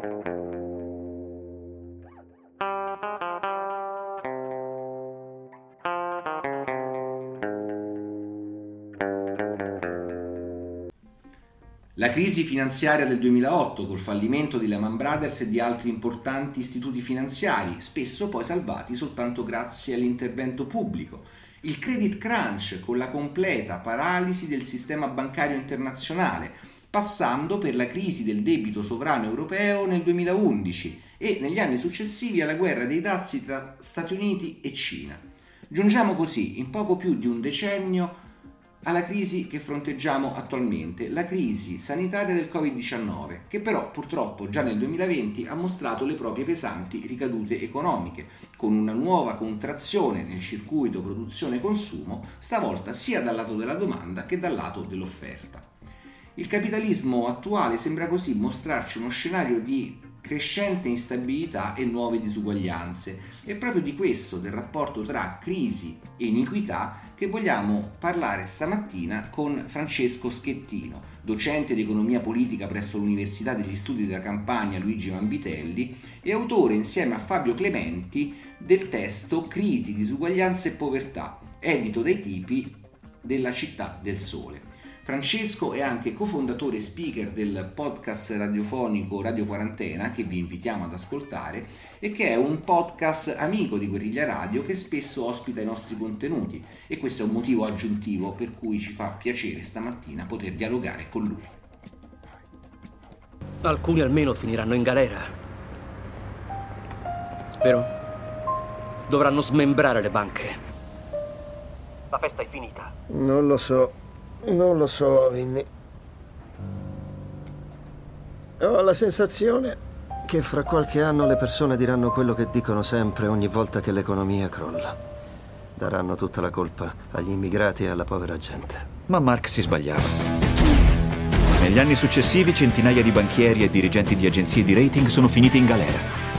La crisi finanziaria del 2008 col fallimento di Lehman Brothers e di altri importanti istituti finanziari, spesso poi salvati soltanto grazie all'intervento pubblico. Il credit crunch con la completa paralisi del sistema bancario internazionale, passando per la crisi del debito sovrano europeo nel 2011 e negli anni successivi alla guerra dei dazi tra Stati Uniti e Cina. Giungiamo così, in poco più di un decennio, alla crisi che fronteggiamo attualmente, la crisi sanitaria del Covid-19, che però purtroppo già nel 2020 ha mostrato le proprie pesanti ricadute economiche, con una nuova contrazione nel circuito produzione-consumo, stavolta sia dal lato della domanda che dal lato dell'offerta. Il capitalismo attuale sembra così mostrarci uno scenario di crescente instabilità e nuove disuguaglianze. È proprio di questo, del rapporto tra crisi e iniquità, che vogliamo parlare stamattina con Francesco Schettino, docente di economia politica presso l'Università degli Studi della Campania Luigi Manvitelli e autore insieme a Fabio Clementi del testo Crisi, disuguaglianza e povertà, edito dai tipi della Città del Sole. Francesco è anche cofondatore e speaker del podcast radiofonico Radio Quarantena che vi invitiamo ad ascoltare e che è un podcast amico di Guerriglia Radio che spesso ospita i nostri contenuti e questo è un motivo aggiuntivo per cui ci fa piacere stamattina poter dialogare con lui. Alcuni almeno finiranno in galera. Vero? Dovranno smembrare le banche. La festa è finita. Non lo so. Non lo so, Vinny. Ho la sensazione che fra qualche anno le persone diranno quello che dicono sempre ogni volta che l'economia crolla. Daranno tutta la colpa agli immigrati e alla povera gente. Ma Mark si sbagliava. Negli anni successivi centinaia di banchieri e dirigenti di agenzie di rating sono finiti in galera.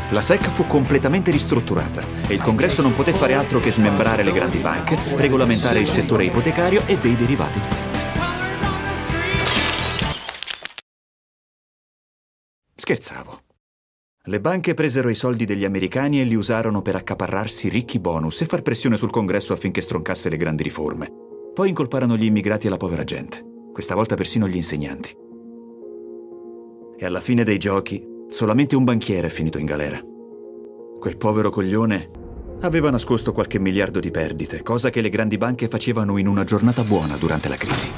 La SEC fu completamente ristrutturata e il congresso non poté fare altro che smembrare le grandi banche, regolamentare il settore ipotecario e dei derivati. Scherzavo. Le banche presero i soldi degli americani e li usarono per accaparrarsi ricchi bonus e far pressione sul congresso affinché stroncasse le grandi riforme. Poi incolparono gli immigrati e la povera gente, questa volta persino gli insegnanti. E alla fine dei giochi, solamente un banchiere è finito in galera. Quel povero coglione aveva nascosto qualche miliardo di perdite, cosa che le grandi banche facevano in una giornata buona durante la crisi.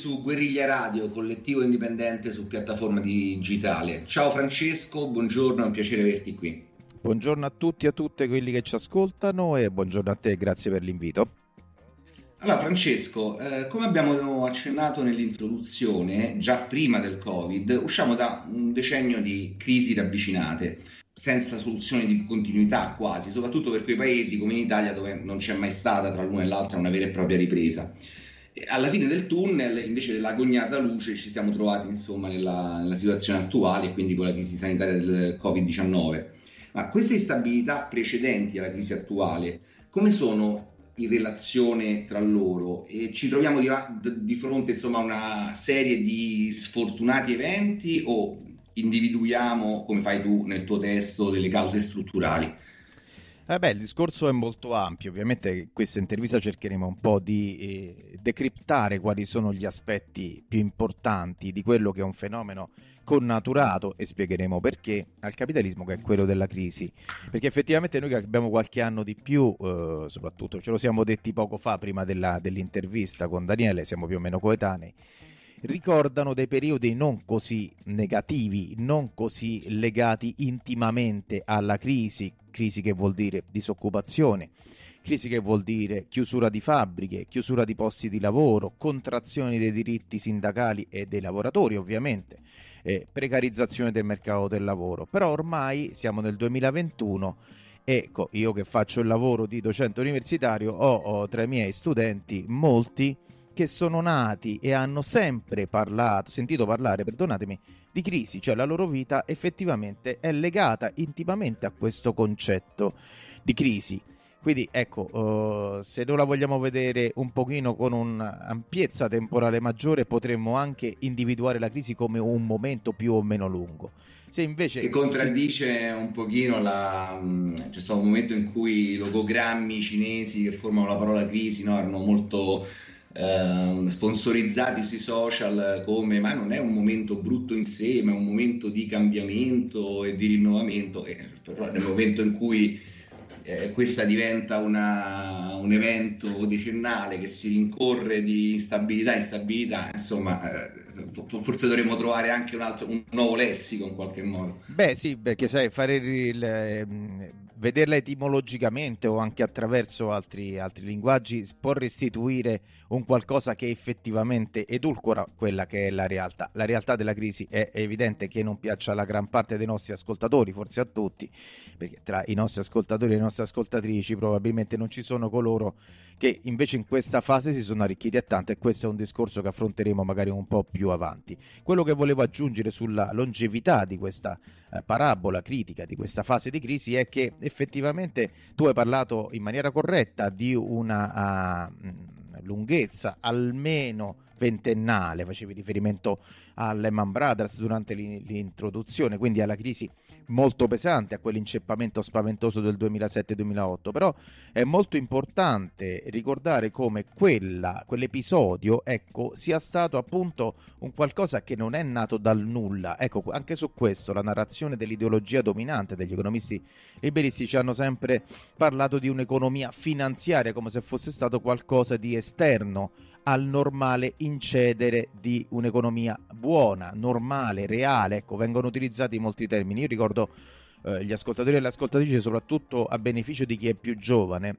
Su Guerriglia Radio, collettivo indipendente su piattaforma digitale. Ciao Francesco, buongiorno, è un piacere averti qui. Buongiorno a tutti e a tutte quelli che ci ascoltano e buongiorno a te, grazie per l'invito. Allora Francesco, eh, come abbiamo accennato nell'introduzione, già prima del Covid, usciamo da un decennio di crisi ravvicinate, senza soluzione di continuità quasi, soprattutto per quei paesi come in Italia dove non c'è mai stata tra l'una e l'altra una vera e propria ripresa alla fine del tunnel, invece dell'agognata luce, ci siamo trovati insomma nella, nella situazione attuale, quindi con la crisi sanitaria del Covid-19. Ma queste instabilità precedenti alla crisi attuale, come sono in relazione tra loro? E ci troviamo di, di fronte insomma, a una serie di sfortunati eventi o individuiamo, come fai tu nel tuo testo, delle cause strutturali? Eh beh, il discorso è molto ampio, ovviamente in questa intervista cercheremo un po' di eh, decriptare quali sono gli aspetti più importanti di quello che è un fenomeno connaturato e spiegheremo perché al capitalismo che è quello della crisi, perché effettivamente noi che abbiamo qualche anno di più, eh, soprattutto ce lo siamo detti poco fa prima della, dell'intervista con Daniele, siamo più o meno coetanei, ricordano dei periodi non così negativi, non così legati intimamente alla crisi, crisi che vuol dire disoccupazione, crisi che vuol dire chiusura di fabbriche, chiusura di posti di lavoro, contrazione dei diritti sindacali e dei lavoratori ovviamente, eh, precarizzazione del mercato del lavoro. Però ormai siamo nel 2021 Ecco, io che faccio il lavoro di docente universitario ho, ho tra i miei studenti molti che sono nati e hanno sempre parlato, sentito parlare, perdonatemi, di crisi, cioè la loro vita effettivamente è legata intimamente a questo concetto di crisi. Quindi ecco, uh, se noi la vogliamo vedere un pochino con un'ampiezza temporale maggiore, potremmo anche individuare la crisi come un momento più o meno lungo. Se invece... Che contraddice un pochino la... C'è stato un momento in cui i logogrammi cinesi che formano la parola crisi no, erano molto eh, sponsorizzati sui social come ma non è un momento brutto in sé, ma è un momento di cambiamento e di rinnovamento. E però nel momento in cui eh, questa diventa una, un evento decennale che si rincorre di instabilità in instabilità, insomma, eh, forse dovremmo trovare anche un, altro, un nuovo lessico in qualche modo. Beh, sì, perché sai, fare il, eh, vederla etimologicamente o anche attraverso altri, altri, linguaggi può restituire un qualcosa che effettivamente edulcora quella che è la realtà. La realtà della crisi è evidente che non piaccia alla gran parte dei nostri ascoltatori, forse a tutti, perché tra i nostri ascoltatori e le nostre ascoltatrici probabilmente non ci sono coloro invece in questa fase si sono arricchiti a tanto e questo è un discorso che affronteremo magari un po' più avanti. Quello che volevo aggiungere sulla longevità di questa eh, parabola critica, di questa fase di crisi, è che effettivamente tu hai parlato in maniera corretta di una uh, lunghezza almeno ventennale, facevi riferimento a Brothers durante l'introduzione, quindi alla crisi molto pesante, a quell'inceppamento spaventoso del 2007-2008, però è molto importante ricordare come quella, quell'episodio ecco, sia stato appunto un qualcosa che non è nato dal nulla. Ecco, anche su questo la narrazione dell'ideologia dominante degli economisti liberisti ci hanno sempre parlato di un'economia finanziaria come se fosse stato qualcosa di esterno al normale incedere di un'economia buona, normale, reale. Ecco, vengono utilizzati molti termini. Io ricordo eh, gli ascoltatori e le ascoltatrici, soprattutto a beneficio di chi è più giovane,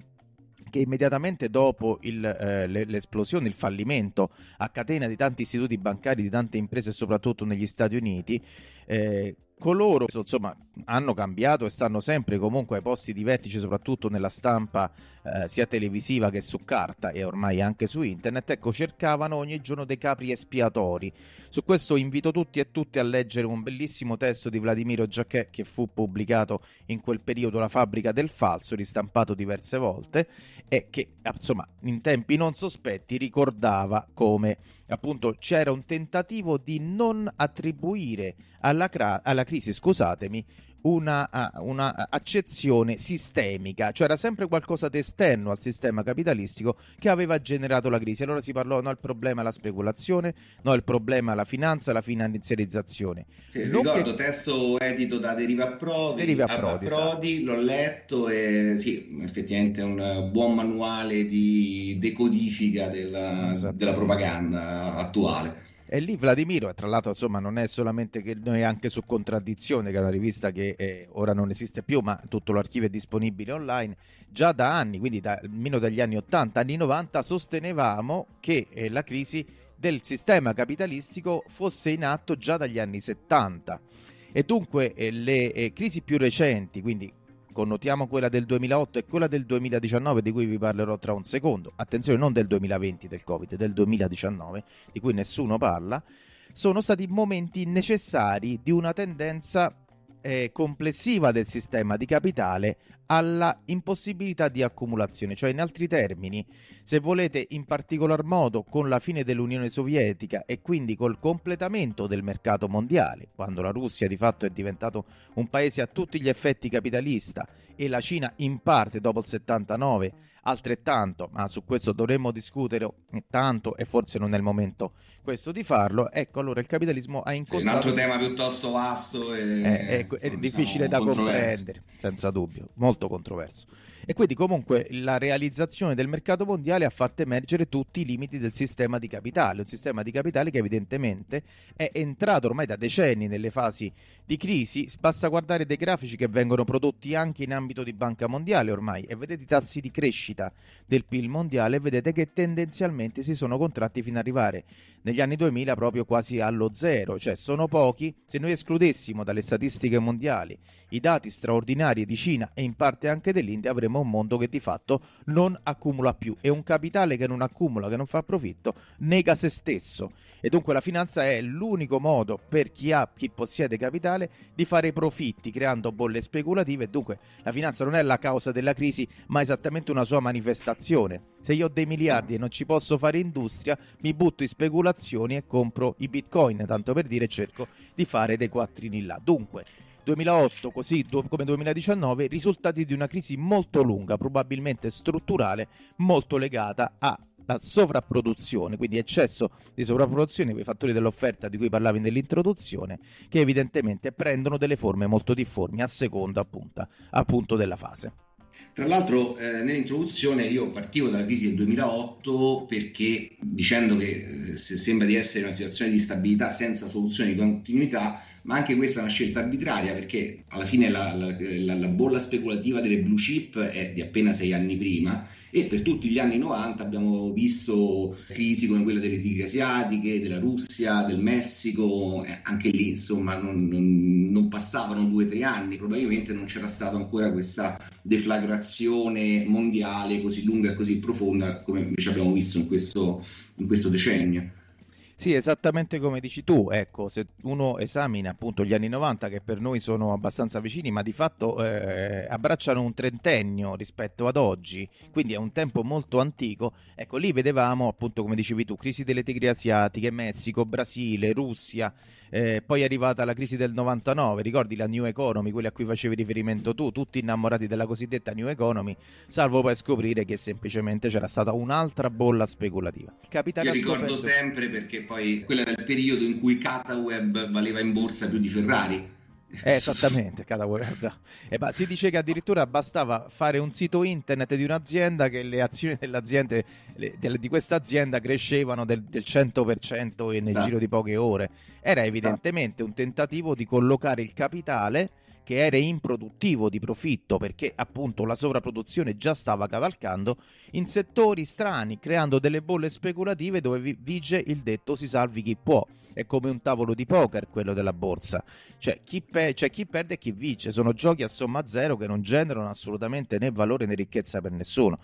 che immediatamente dopo il, eh, l'esplosione, il fallimento a catena di tanti istituti bancari, di tante imprese, soprattutto negli Stati Uniti, eh, coloro che insomma, hanno cambiato e stanno sempre comunque ai posti di vertice, soprattutto nella stampa eh, sia televisiva che su carta e ormai anche su internet, ecco, cercavano ogni giorno dei capri espiatori. Su questo invito tutti e tutte a leggere un bellissimo testo di Vladimiro Giacchè che fu pubblicato in quel periodo La fabbrica del falso, ristampato diverse volte e che insomma in tempi non sospetti ricordava come appunto c'era un tentativo di non attribuire alla, cra- alla crisi, scusatemi, una, una, accezione sistemica, cioè era sempre qualcosa di esterno al sistema capitalistico che aveva generato la crisi. Allora si parlò: no, il problema è la speculazione, no, il problema è la finanza, la finanziarizzazione. Sì, ricordo che... testo edito da Deriva Prodi, Deriva Prodi, Prodi esatto. l'ho letto e sì, effettivamente è un buon manuale di decodifica della, della propaganda attuale. E lì Vladimiro, tra l'altro, insomma, non è solamente che noi anche su Contraddizione, che è una rivista che eh, ora non esiste più, ma tutto l'archivio è disponibile online. Già da anni, quindi da, almeno dagli anni 80, anni 90, sostenevamo che eh, la crisi del sistema capitalistico fosse in atto già dagli anni 70. E dunque eh, le eh, crisi più recenti, quindi connotiamo quella del 2008 e quella del 2019 di cui vi parlerò tra un secondo, attenzione non del 2020 del Covid, del 2019 di cui nessuno parla, sono stati momenti necessari di una tendenza eh, complessiva del sistema di capitale alla impossibilità di accumulazione, cioè in altri termini, se volete in particolar modo con la fine dell'Unione Sovietica e quindi col completamento del mercato mondiale, quando la Russia di fatto è diventato un paese a tutti gli effetti capitalista e la Cina in parte dopo il 79 altrettanto, ma su questo dovremmo discutere tanto e forse non è il momento questo di farlo. Ecco, allora il capitalismo ha incontrato... Sì, un altro tema piuttosto vasto e... è, è, è difficile da comprendere, senza dubbio, molto controverso. E quindi comunque la realizzazione del mercato mondiale ha fatto emergere tutti i limiti del sistema di capitale, un sistema di capitale che evidentemente è entrato ormai da decenni nelle fasi di crisi, basta guardare dei grafici che vengono prodotti anche in ambito di banca mondiale ormai e vedete i tassi di crescita del PIL mondiale vedete che tendenzialmente si sono contratti fino ad arrivare negli anni 2000 proprio quasi allo zero, cioè sono pochi. Se noi escludessimo dalle statistiche mondiali i dati straordinari di Cina e in parte anche dell'India, avremmo un mondo che di fatto non accumula più e un capitale che non accumula, che non fa profitto, nega se stesso. E dunque la finanza è l'unico modo per chi ha, chi possiede capitale, di fare profitti creando bolle speculative. E dunque la finanza non è la causa della crisi, ma esattamente una sua manifestazione. Se io ho dei miliardi e non ci posso fare industria, mi butto in speculazioni e compro i bitcoin, tanto per dire cerco di fare dei quattrini là. Dunque, 2008 così come 2019 risultati di una crisi molto lunga, probabilmente strutturale, molto legata alla sovrapproduzione, quindi eccesso di sovrapproduzione, quei fattori dell'offerta di cui parlavi nell'introduzione, che evidentemente prendono delle forme molto difformi a seconda appunto, appunto della fase. Tra l'altro eh, nell'introduzione io partivo dalla crisi del 2008 perché dicendo che eh, sembra di essere una situazione di stabilità senza soluzione di continuità, ma anche questa è una scelta arbitraria perché alla fine la, la, la, la bolla speculativa delle blue chip è di appena sei anni prima e per tutti gli anni 90 abbiamo visto crisi come quella delle tigri asiatiche, della Russia, del Messico, eh, anche lì insomma non, non, non passavano due o tre anni, probabilmente non c'era stata ancora questa deflagrazione mondiale così lunga e così profonda come invece abbiamo visto in questo, in questo decennio. Sì, esattamente come dici tu, ecco, se uno esamina appunto gli anni 90 che per noi sono abbastanza vicini, ma di fatto eh, abbracciano un trentennio rispetto ad oggi, quindi è un tempo molto antico, ecco, lì vedevamo appunto come dicevi tu, crisi delle tigri asiatiche, Messico, Brasile, Russia, eh, poi è arrivata la crisi del 99, ricordi la New Economy, quella a cui facevi riferimento tu, tutti innamorati della cosiddetta New Economy, salvo poi scoprire che semplicemente c'era stata un'altra bolla speculativa. Capitale Io ricordo scoperto... sempre perché poi quello era il periodo in cui Cataweb valeva in borsa più di Ferrari. Eh, esattamente, Cataweb. Eh, ma si dice che addirittura bastava fare un sito internet di un'azienda che le azioni dell'azienda, le, di questa azienda crescevano del, del 100% nel esatto. giro di poche ore. Era evidentemente un tentativo di collocare il capitale che era improduttivo di profitto perché appunto la sovrapproduzione già stava cavalcando in settori strani, creando delle bolle speculative dove vige il detto si salvi chi può. È come un tavolo di poker quello della borsa. Cioè chi, pe- cioè chi perde e chi vince. Sono giochi a somma zero che non generano assolutamente né valore né ricchezza per nessuno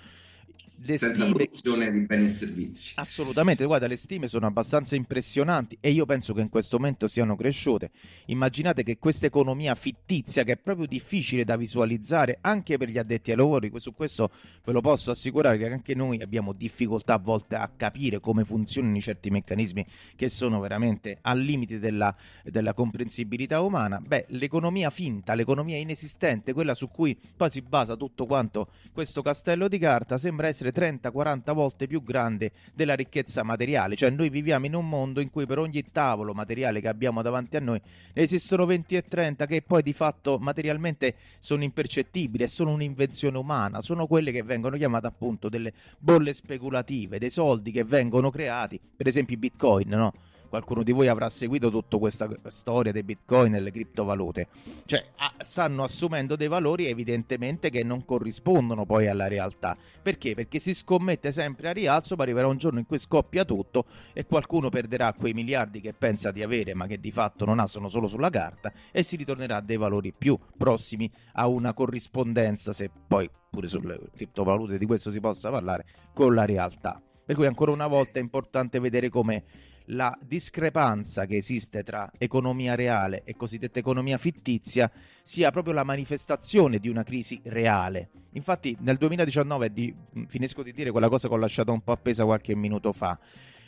le senza stime... produzione di beni e servizi. Assolutamente, guarda, le stime sono abbastanza impressionanti e io penso che in questo momento siano cresciute. Immaginate che questa economia fittizia, che è proprio difficile da visualizzare anche per gli addetti ai lavori, su questo ve lo posso assicurare che anche noi abbiamo difficoltà a volte a capire come funzionano certi meccanismi che sono veramente al limite della, della comprensibilità umana. Beh, l'economia finta, l'economia inesistente, quella su cui poi si basa tutto quanto questo castello di carta, sembra essere essere 30-40 volte più grande della ricchezza materiale, cioè noi viviamo in un mondo in cui per ogni tavolo materiale che abbiamo davanti a noi ne esistono 20 e 30 che poi di fatto materialmente sono impercettibili, è solo un'invenzione umana, sono quelle che vengono chiamate appunto delle bolle speculative, dei soldi che vengono creati, per esempio i bitcoin, no? Qualcuno di voi avrà seguito tutta questa storia dei bitcoin e le criptovalute. Cioè, stanno assumendo dei valori evidentemente che non corrispondono poi alla realtà. Perché? Perché si scommette sempre a rialzo, ma arriverà un giorno in cui scoppia tutto e qualcuno perderà quei miliardi che pensa di avere, ma che di fatto non ha, sono solo sulla carta, e si ritornerà a dei valori più prossimi a una corrispondenza, se poi pure sulle criptovalute di questo si possa parlare, con la realtà. Per cui ancora una volta è importante vedere come la discrepanza che esiste tra economia reale e cosiddetta economia fittizia sia proprio la manifestazione di una crisi reale. Infatti nel 2019, di, finisco di dire quella cosa che ho lasciato un po' appesa qualche minuto fa,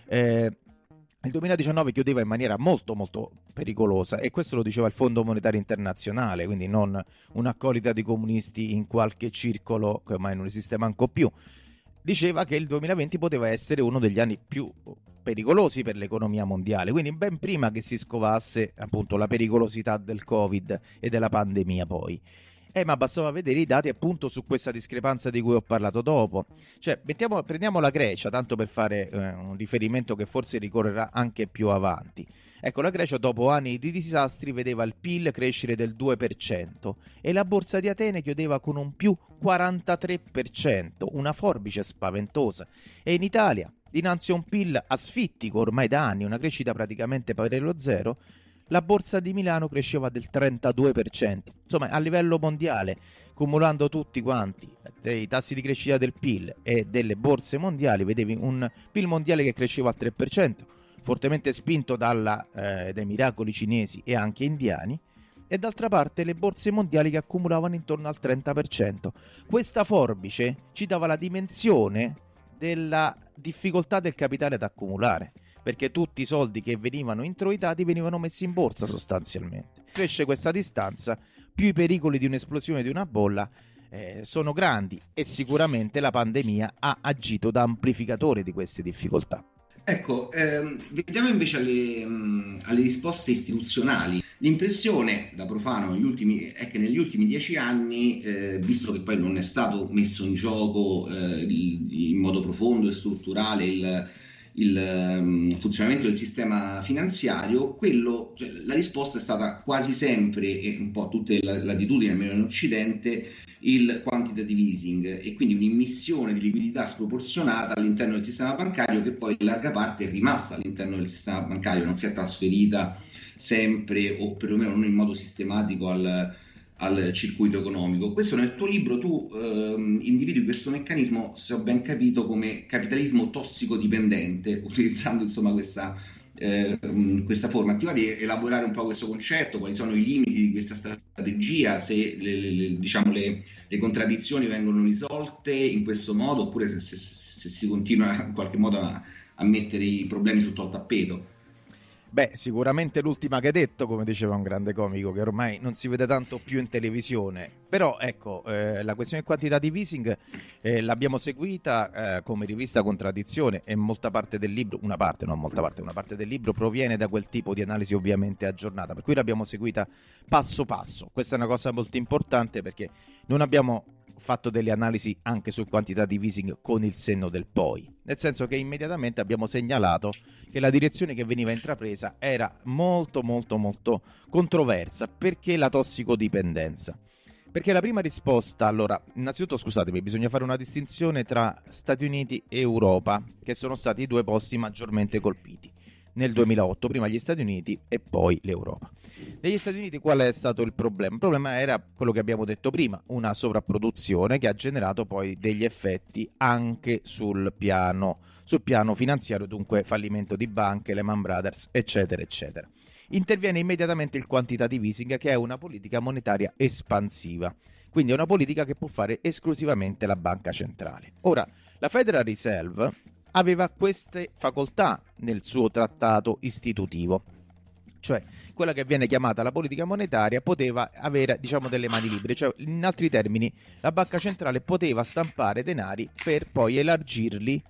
eh, il 2019 chiudeva in maniera molto molto pericolosa e questo lo diceva il Fondo Monetario Internazionale, quindi non un'accolita di comunisti in qualche circolo che ormai non esiste manco più diceva che il 2020 poteva essere uno degli anni più pericolosi per l'economia mondiale, quindi ben prima che si scovasse appunto la pericolosità del Covid e della pandemia poi. Eh, ma bastava vedere i dati appunto su questa discrepanza di cui ho parlato dopo. Cioè, mettiamo, prendiamo la Grecia, tanto per fare eh, un riferimento che forse ricorrerà anche più avanti. Ecco, la Grecia dopo anni di disastri vedeva il PIL crescere del 2% e la borsa di Atene chiudeva con un più 43%, una forbice spaventosa. E in Italia, dinanzi a un PIL asfittico ormai da anni, una crescita praticamente pari allo zero, la borsa di Milano cresceva del 32%. Insomma, a livello mondiale, cumulando tutti quanti i tassi di crescita del PIL e delle borse mondiali, vedevi un PIL mondiale che cresceva al 3%, fortemente spinto dalla, eh, dai miracoli cinesi e anche indiani, e d'altra parte le borse mondiali che accumulavano intorno al 30%. Questa forbice ci dava la dimensione della difficoltà del capitale da accumulare perché tutti i soldi che venivano introitati venivano messi in borsa sostanzialmente. Cresce questa distanza, più i pericoli di un'esplosione di una bolla eh, sono grandi e sicuramente la pandemia ha agito da amplificatore di queste difficoltà. Ecco, ehm, vediamo invece alle, mh, alle, risposte istituzionali. L'impressione da profano ultimi, è che negli ultimi dieci anni, eh, visto che poi non è stato messo in gioco eh, in modo profondo e strutturale il, il um, funzionamento del sistema finanziario, quello, cioè, la risposta è stata quasi sempre, e un po' a tutte le latitudini, almeno in Occidente, il quantitative easing e quindi un'immissione di liquidità sproporzionata all'interno del sistema bancario che poi in larga parte è rimasta all'interno del sistema bancario, non si è trasferita sempre o perlomeno non in modo sistematico al, al circuito economico. Questo nel tuo libro tu ehm, individui questo meccanismo, se ho ben capito, come capitalismo tossicodipendente, utilizzando insomma questa, eh, questa forma. Ti va di elaborare un po' questo concetto, quali sono i limiti di questa strategia, se le, le, diciamo, le, le contraddizioni vengono risolte in questo modo oppure se, se, se si continua in qualche modo a, a mettere i problemi sotto al tappeto. Beh, sicuramente l'ultima che hai detto, come diceva un grande comico, che ormai non si vede tanto più in televisione. Però, ecco, eh, la questione quantitative easing eh, l'abbiamo seguita eh, come rivista Contraddizione e molta parte del libro, una parte, non molta parte, una parte del libro proviene da quel tipo di analisi ovviamente aggiornata. Per cui l'abbiamo seguita passo passo. Questa è una cosa molto importante perché non abbiamo fatto delle analisi anche su quantità di easing con il senno del poi, nel senso che immediatamente abbiamo segnalato che la direzione che veniva intrapresa era molto molto molto controversa. Perché la tossicodipendenza. Perché la prima risposta, allora, innanzitutto scusatemi, bisogna fare una distinzione tra Stati Uniti e Europa, che sono stati i due posti maggiormente colpiti nel 2008, prima gli Stati Uniti e poi l'Europa. Negli Stati Uniti qual è stato il problema? Il problema era quello che abbiamo detto prima, una sovrapproduzione che ha generato poi degli effetti anche sul piano, sul piano finanziario, dunque fallimento di banche, Lehman Brothers, eccetera, eccetera. Interviene immediatamente il quantitative easing, che è una politica monetaria espansiva. Quindi è una politica che può fare esclusivamente la banca centrale. Ora, la Federal Reserve aveva queste facoltà nel suo trattato istitutivo. Cioè, quella che viene chiamata la politica monetaria poteva avere, diciamo, delle mani libere. Cioè, in altri termini, la banca centrale poteva stampare denari per poi elargirli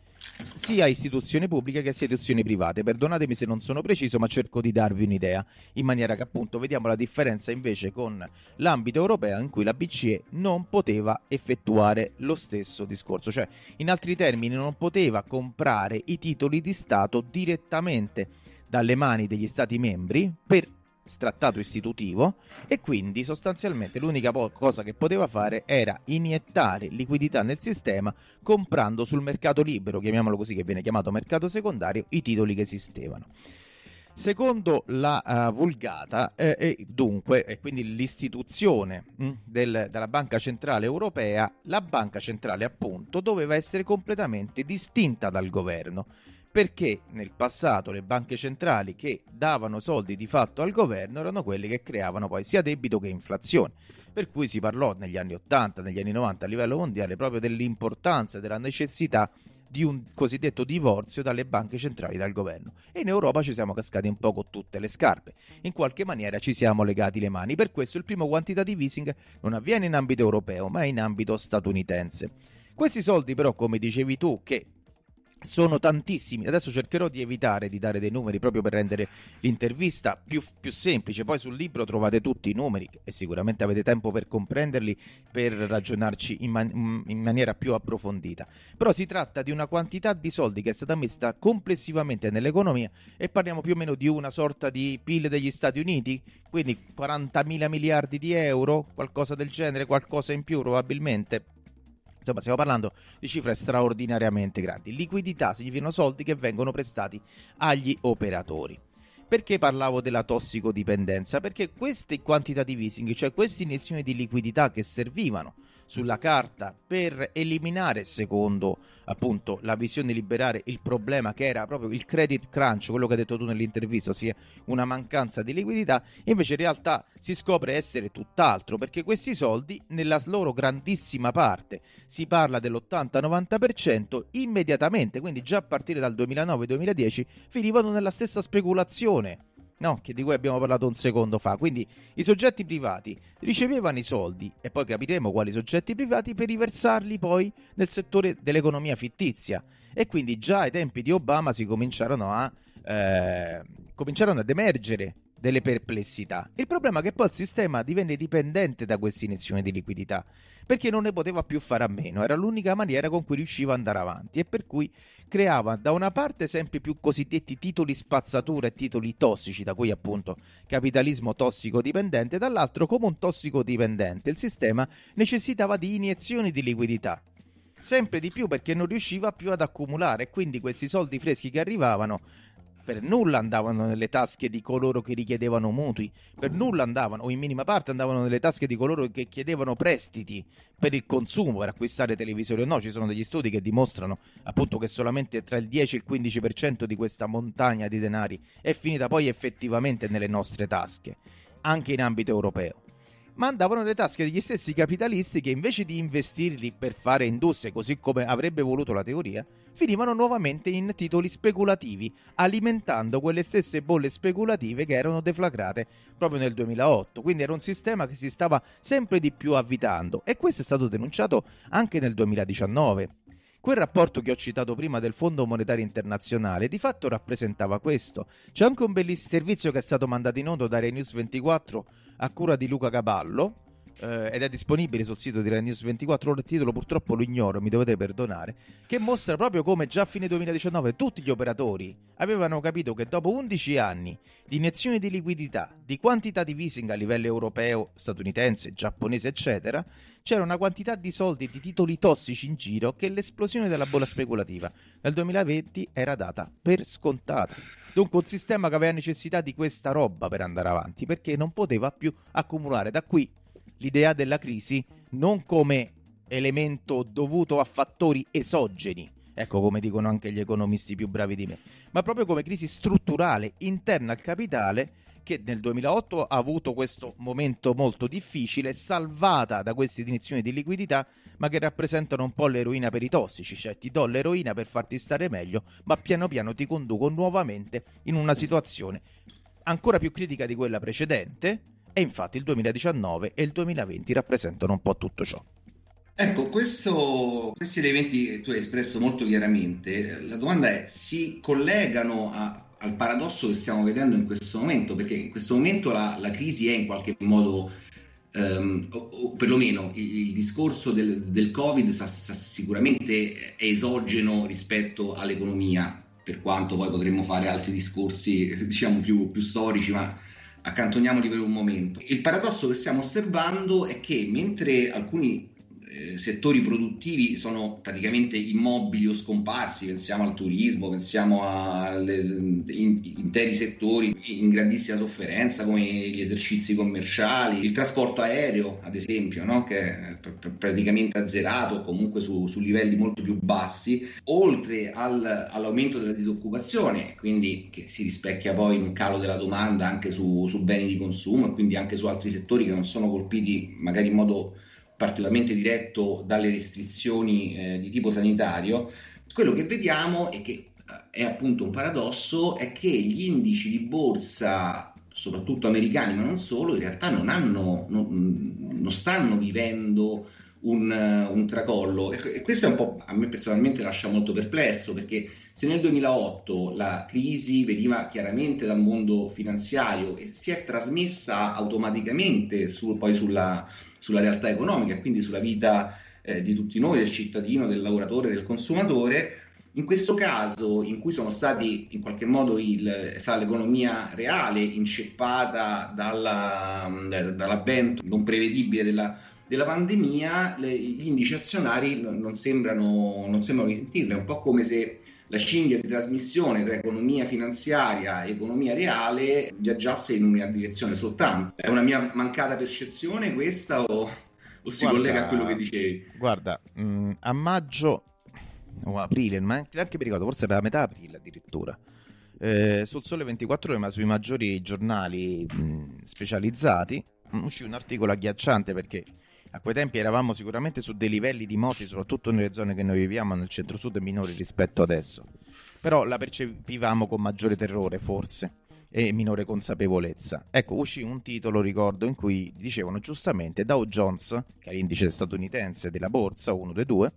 sia istituzioni pubbliche che istituzioni private. Perdonatemi se non sono preciso, ma cerco di darvi un'idea, in maniera che appunto vediamo la differenza invece con l'ambito europeo in cui la BCE non poteva effettuare lo stesso discorso, cioè in altri termini non poteva comprare i titoli di Stato direttamente dalle mani degli Stati membri per trattato istitutivo e quindi sostanzialmente l'unica po- cosa che poteva fare era iniettare liquidità nel sistema comprando sul mercato libero, chiamiamolo così che viene chiamato mercato secondario, i titoli che esistevano. Secondo la uh, vulgata, eh, e dunque, e quindi l'istituzione mh, hm, del, della Banca Centrale Europea, la Banca Centrale appunto doveva essere completamente distinta dal governo perché nel passato le banche centrali che davano soldi di fatto al governo erano quelle che creavano poi sia debito che inflazione. Per cui si parlò negli anni 80, negli anni 90 a livello mondiale proprio dell'importanza e della necessità di un cosiddetto divorzio dalle banche centrali dal governo. E in Europa ci siamo cascati un po' con tutte le scarpe. In qualche maniera ci siamo legati le mani. Per questo il primo quantitative easing non avviene in ambito europeo, ma in ambito statunitense. Questi soldi però, come dicevi tu, che sono tantissimi. Adesso cercherò di evitare di dare dei numeri proprio per rendere l'intervista più, più, semplice. Poi sul libro trovate tutti i numeri e sicuramente avete tempo per comprenderli, per ragionarci in, man- in maniera più approfondita. Però si tratta di una quantità di soldi che è stata messa complessivamente nell'economia e parliamo più o meno di una sorta di PIL degli Stati Uniti, quindi 40 mila miliardi di euro, qualcosa del genere, qualcosa in più probabilmente Insomma, stiamo parlando di cifre straordinariamente grandi. Liquidità significano soldi che vengono prestati agli operatori. Perché parlavo della tossicodipendenza? Perché questi quantitative easing, cioè queste iniezioni di liquidità che servivano sulla carta per eliminare, secondo appunto la visione liberare, il problema che era proprio il credit crunch, quello che hai detto tu nell'intervista, ossia una mancanza di liquidità, invece in realtà si scopre essere tutt'altro, perché questi soldi, nella loro grandissima parte, si parla dell'80-90%, immediatamente, quindi già a partire dal 2009-2010, finivano nella stessa speculazione no? Che di cui abbiamo parlato un secondo fa. Quindi i soggetti privati ricevevano i soldi, e poi capiremo quali soggetti privati, per riversarli poi nel settore dell'economia fittizia. E quindi già ai tempi di Obama si cominciarono a, eh, cominciarono ad emergere delle perplessità. Il problema è che poi il sistema divenne dipendente da questa iniezione di liquidità, perché non ne poteva più fare a meno, era l'unica maniera con cui riusciva ad andare avanti e per cui creava da una parte sempre più cosiddetti titoli spazzatura e titoli tossici, da cui appunto capitalismo tossico dipendente, dall'altro come un tossico dipendente il sistema necessitava di iniezioni di liquidità sempre di più perché non riusciva più ad accumulare quindi questi soldi freschi che arrivavano per nulla andavano nelle tasche di coloro che richiedevano mutui, per nulla andavano, o in minima parte andavano nelle tasche di coloro che chiedevano prestiti per il consumo, per acquistare televisori o no. Ci sono degli studi che dimostrano appunto che solamente tra il 10 e il 15% di questa montagna di denari è finita poi effettivamente nelle nostre tasche, anche in ambito europeo ma andavano nelle tasche degli stessi capitalisti che invece di investirli per fare industrie, così come avrebbe voluto la teoria, finivano nuovamente in titoli speculativi, alimentando quelle stesse bolle speculative che erano deflagrate proprio nel 2008. Quindi era un sistema che si stava sempre di più avvitando e questo è stato denunciato anche nel 2019. Quel rapporto che ho citato prima del Fondo Monetario Internazionale di fatto rappresentava questo. C'è anche un bellissimo servizio che è stato mandato in onda da Rai News 24 a cura di Luca Caballo eh, ed è disponibile sul sito di Rai News 24 ora il titolo purtroppo lo ignoro, mi dovete perdonare, che mostra proprio come già a fine 2019 tutti gli operatori avevano capito che dopo 11 anni di iniezioni di liquidità, di quantità di easing a livello europeo, statunitense, giapponese, eccetera, c'era una quantità di soldi e di titoli tossici in giro che l'esplosione della bolla speculativa nel 2020 era data per scontata. Dunque un sistema che aveva necessità di questa roba per andare avanti, perché non poteva più accumulare. Da qui l'idea della crisi non come elemento dovuto a fattori esogeni, ecco come dicono anche gli economisti più bravi di me, ma proprio come crisi strutturale interna al capitale che nel 2008 ha avuto questo momento molto difficile, salvata da queste iniezioni di liquidità, ma che rappresentano un po' l'eroina per i tossici, cioè ti do l'eroina per farti stare meglio, ma piano piano ti conduco nuovamente in una situazione ancora più critica di quella precedente, e infatti il 2019 e il 2020 rappresentano un po' tutto ciò. Ecco, questo, questi elementi tu hai espresso molto chiaramente. La domanda è, si collegano a, al paradosso che stiamo vedendo in questo momento? Perché in questo momento la, la crisi è in qualche modo, um, o, o, perlomeno il, il discorso del, del Covid sa, sa, sicuramente è esogeno rispetto all'economia, per quanto poi potremmo fare altri discorsi, diciamo, più, più storici, ma accantoniamoli per un momento. Il paradosso che stiamo osservando è che mentre alcuni eh, settori produttivi sono praticamente immobili o scomparsi, pensiamo al turismo, pensiamo a interi settori in grandissima sofferenza come gli esercizi commerciali, il trasporto aereo ad esempio, no? che è pr- praticamente azzerato comunque su, su, livelli molto più bassi, oltre al, all'aumento della disoccupazione, quindi che si rispecchia poi in un calo della domanda anche su, su beni di consumo e quindi anche su altri settori che non sono colpiti magari in modo particolarmente diretto dalle restrizioni eh, di tipo sanitario, quello che vediamo è che eh, è appunto un paradosso, è che gli indici di borsa, soprattutto americani, ma non solo, in realtà non, hanno, non, non stanno vivendo un, un, tracollo. E questo è un po' a me personalmente lascia molto perplesso perché se nel 2008 la crisi veniva chiaramente dal mondo finanziario e si è trasmessa automaticamente su, poi sulla, sulla realtà economica e quindi sulla vita eh, di tutti noi, del cittadino, del lavoratore, del consumatore. In questo caso, in cui sono stati in qualche modo il, l'economia reale inceppata dalla, dall'avvento non prevedibile della, della pandemia le, gli indici azionari non, sembrano, non sembrano risentirne, è un po' come se la cinghia di trasmissione tra economia finanziaria e economia reale viaggiasse in una direzione soltanto. È una mia mancata percezione questa o, o si guarda, collega a quello che dicevi? Guarda, mh, mm, a maggio o aprile, ma neanche mi ricordo, forse era metà aprile addirittura. Eh, sul Sole 24 ore, ma sui maggiori giornali mh, specializzati, uscì un articolo agghiacciante perché a quei tempi eravamo sicuramente su dei livelli di moti, soprattutto nelle zone che noi viviamo nel centro-sud, minori rispetto adesso. Però la percepivamo con maggiore terrore, forse, e minore consapevolezza. Ecco, uscì un titolo, ricordo, in cui dicevano giustamente Dow Jones, che è l'indice statunitense della borsa, uno dei due,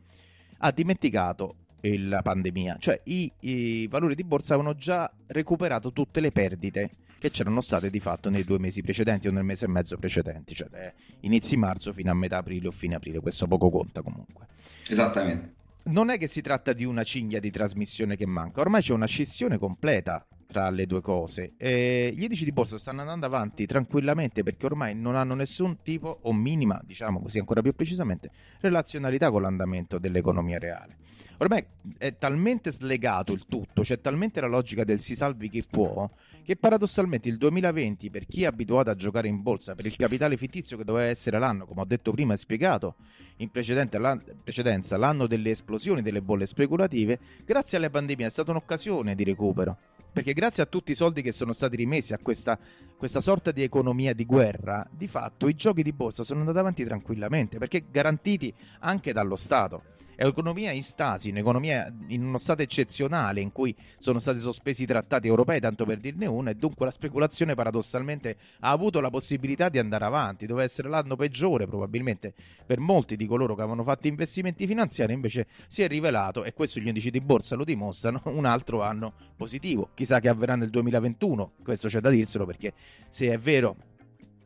ha dimenticato la pandemia, cioè i, i valori di borsa avevano già recuperato tutte le perdite che c'erano state di fatto nei due mesi precedenti o nel mese e mezzo precedenti, cioè da inizi marzo fino a metà aprile o fine aprile, questo poco conta comunque. Esattamente. Non è che si tratta di una cinghia di trasmissione che manca, ormai c'è una scissione completa tra le due cose. E gli indici di borsa stanno andando avanti tranquillamente perché ormai non hanno nessun tipo o minima, diciamo così ancora più precisamente, relazionalità con l'andamento dell'economia reale. Ormai è talmente slegato il tutto, c'è talmente la logica del si salvi chi può, che paradossalmente il 2020 per chi è abituato a giocare in borsa per il capitale fittizio che doveva essere l'anno, come ho detto prima e spiegato in precedenza, l'anno delle esplosioni delle bolle speculative, grazie alle pandemie è stata un'occasione di recupero. Perché grazie a tutti i soldi che sono stati rimessi a questa, questa sorta di economia di guerra, di fatto i giochi di borsa sono andati avanti tranquillamente, perché garantiti anche dallo Stato. È un'economia in stasi, un'economia in uno stato eccezionale in cui sono stati sospesi i trattati europei, tanto per dirne uno, e dunque la speculazione paradossalmente ha avuto la possibilità di andare avanti. Doveva essere l'anno peggiore probabilmente per molti di coloro che avevano fatto investimenti finanziari, invece si è rivelato, e questo gli indici di borsa lo dimostrano, un altro anno positivo. Chissà che avverrà nel 2021, questo c'è da dirselo perché se è vero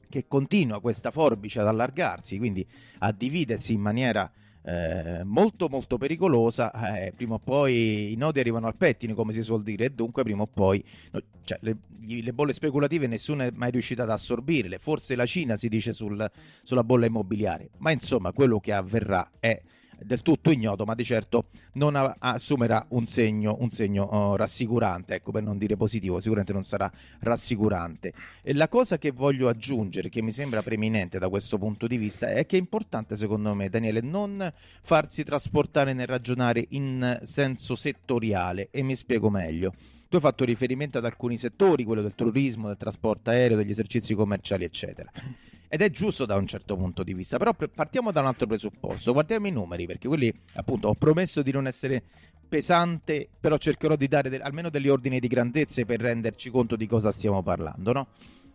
che continua questa forbice ad allargarsi, quindi a dividersi in maniera eh, molto molto pericolosa, eh, prima o poi i nodi arrivano al pettine come si suol dire e dunque prima o poi no, cioè, le, le, bolle speculative nessuno è mai riuscito ad assorbirle, forse la Cina si dice sul, sulla bolla immobiliare, ma insomma quello che avverrà è del tutto ignoto, ma di certo non a- assumerà un segno, un segno uh, rassicurante, ecco per non dire positivo, sicuramente non sarà rassicurante. E la cosa che voglio aggiungere, che mi sembra preeminente da questo punto di vista, è che è importante secondo me, Daniele, non farsi trasportare nel ragionare in senso settoriale e mi spiego meglio. Tu hai fatto riferimento ad alcuni settori, quello del turismo, del trasporto aereo, degli esercizi commerciali, eccetera. Ed è giusto da un certo punto di vista, però partiamo da un altro presupposto, guardiamo i numeri, perché quelli appunto ho promesso di non essere pesante, però cercherò di dare de- almeno degli ordini di grandezze per renderci conto di cosa stiamo parlando, no?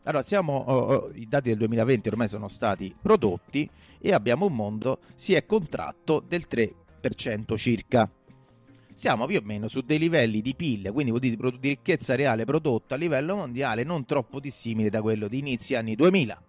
Allora, siamo, oh, oh, i dati del 2020 ormai sono stati prodotti e abbiamo un mondo, si è contratto del 3% circa. Siamo più o meno su dei livelli di PIL, quindi di, di ricchezza reale prodotta a livello mondiale non troppo dissimili da quello di inizi anni 2000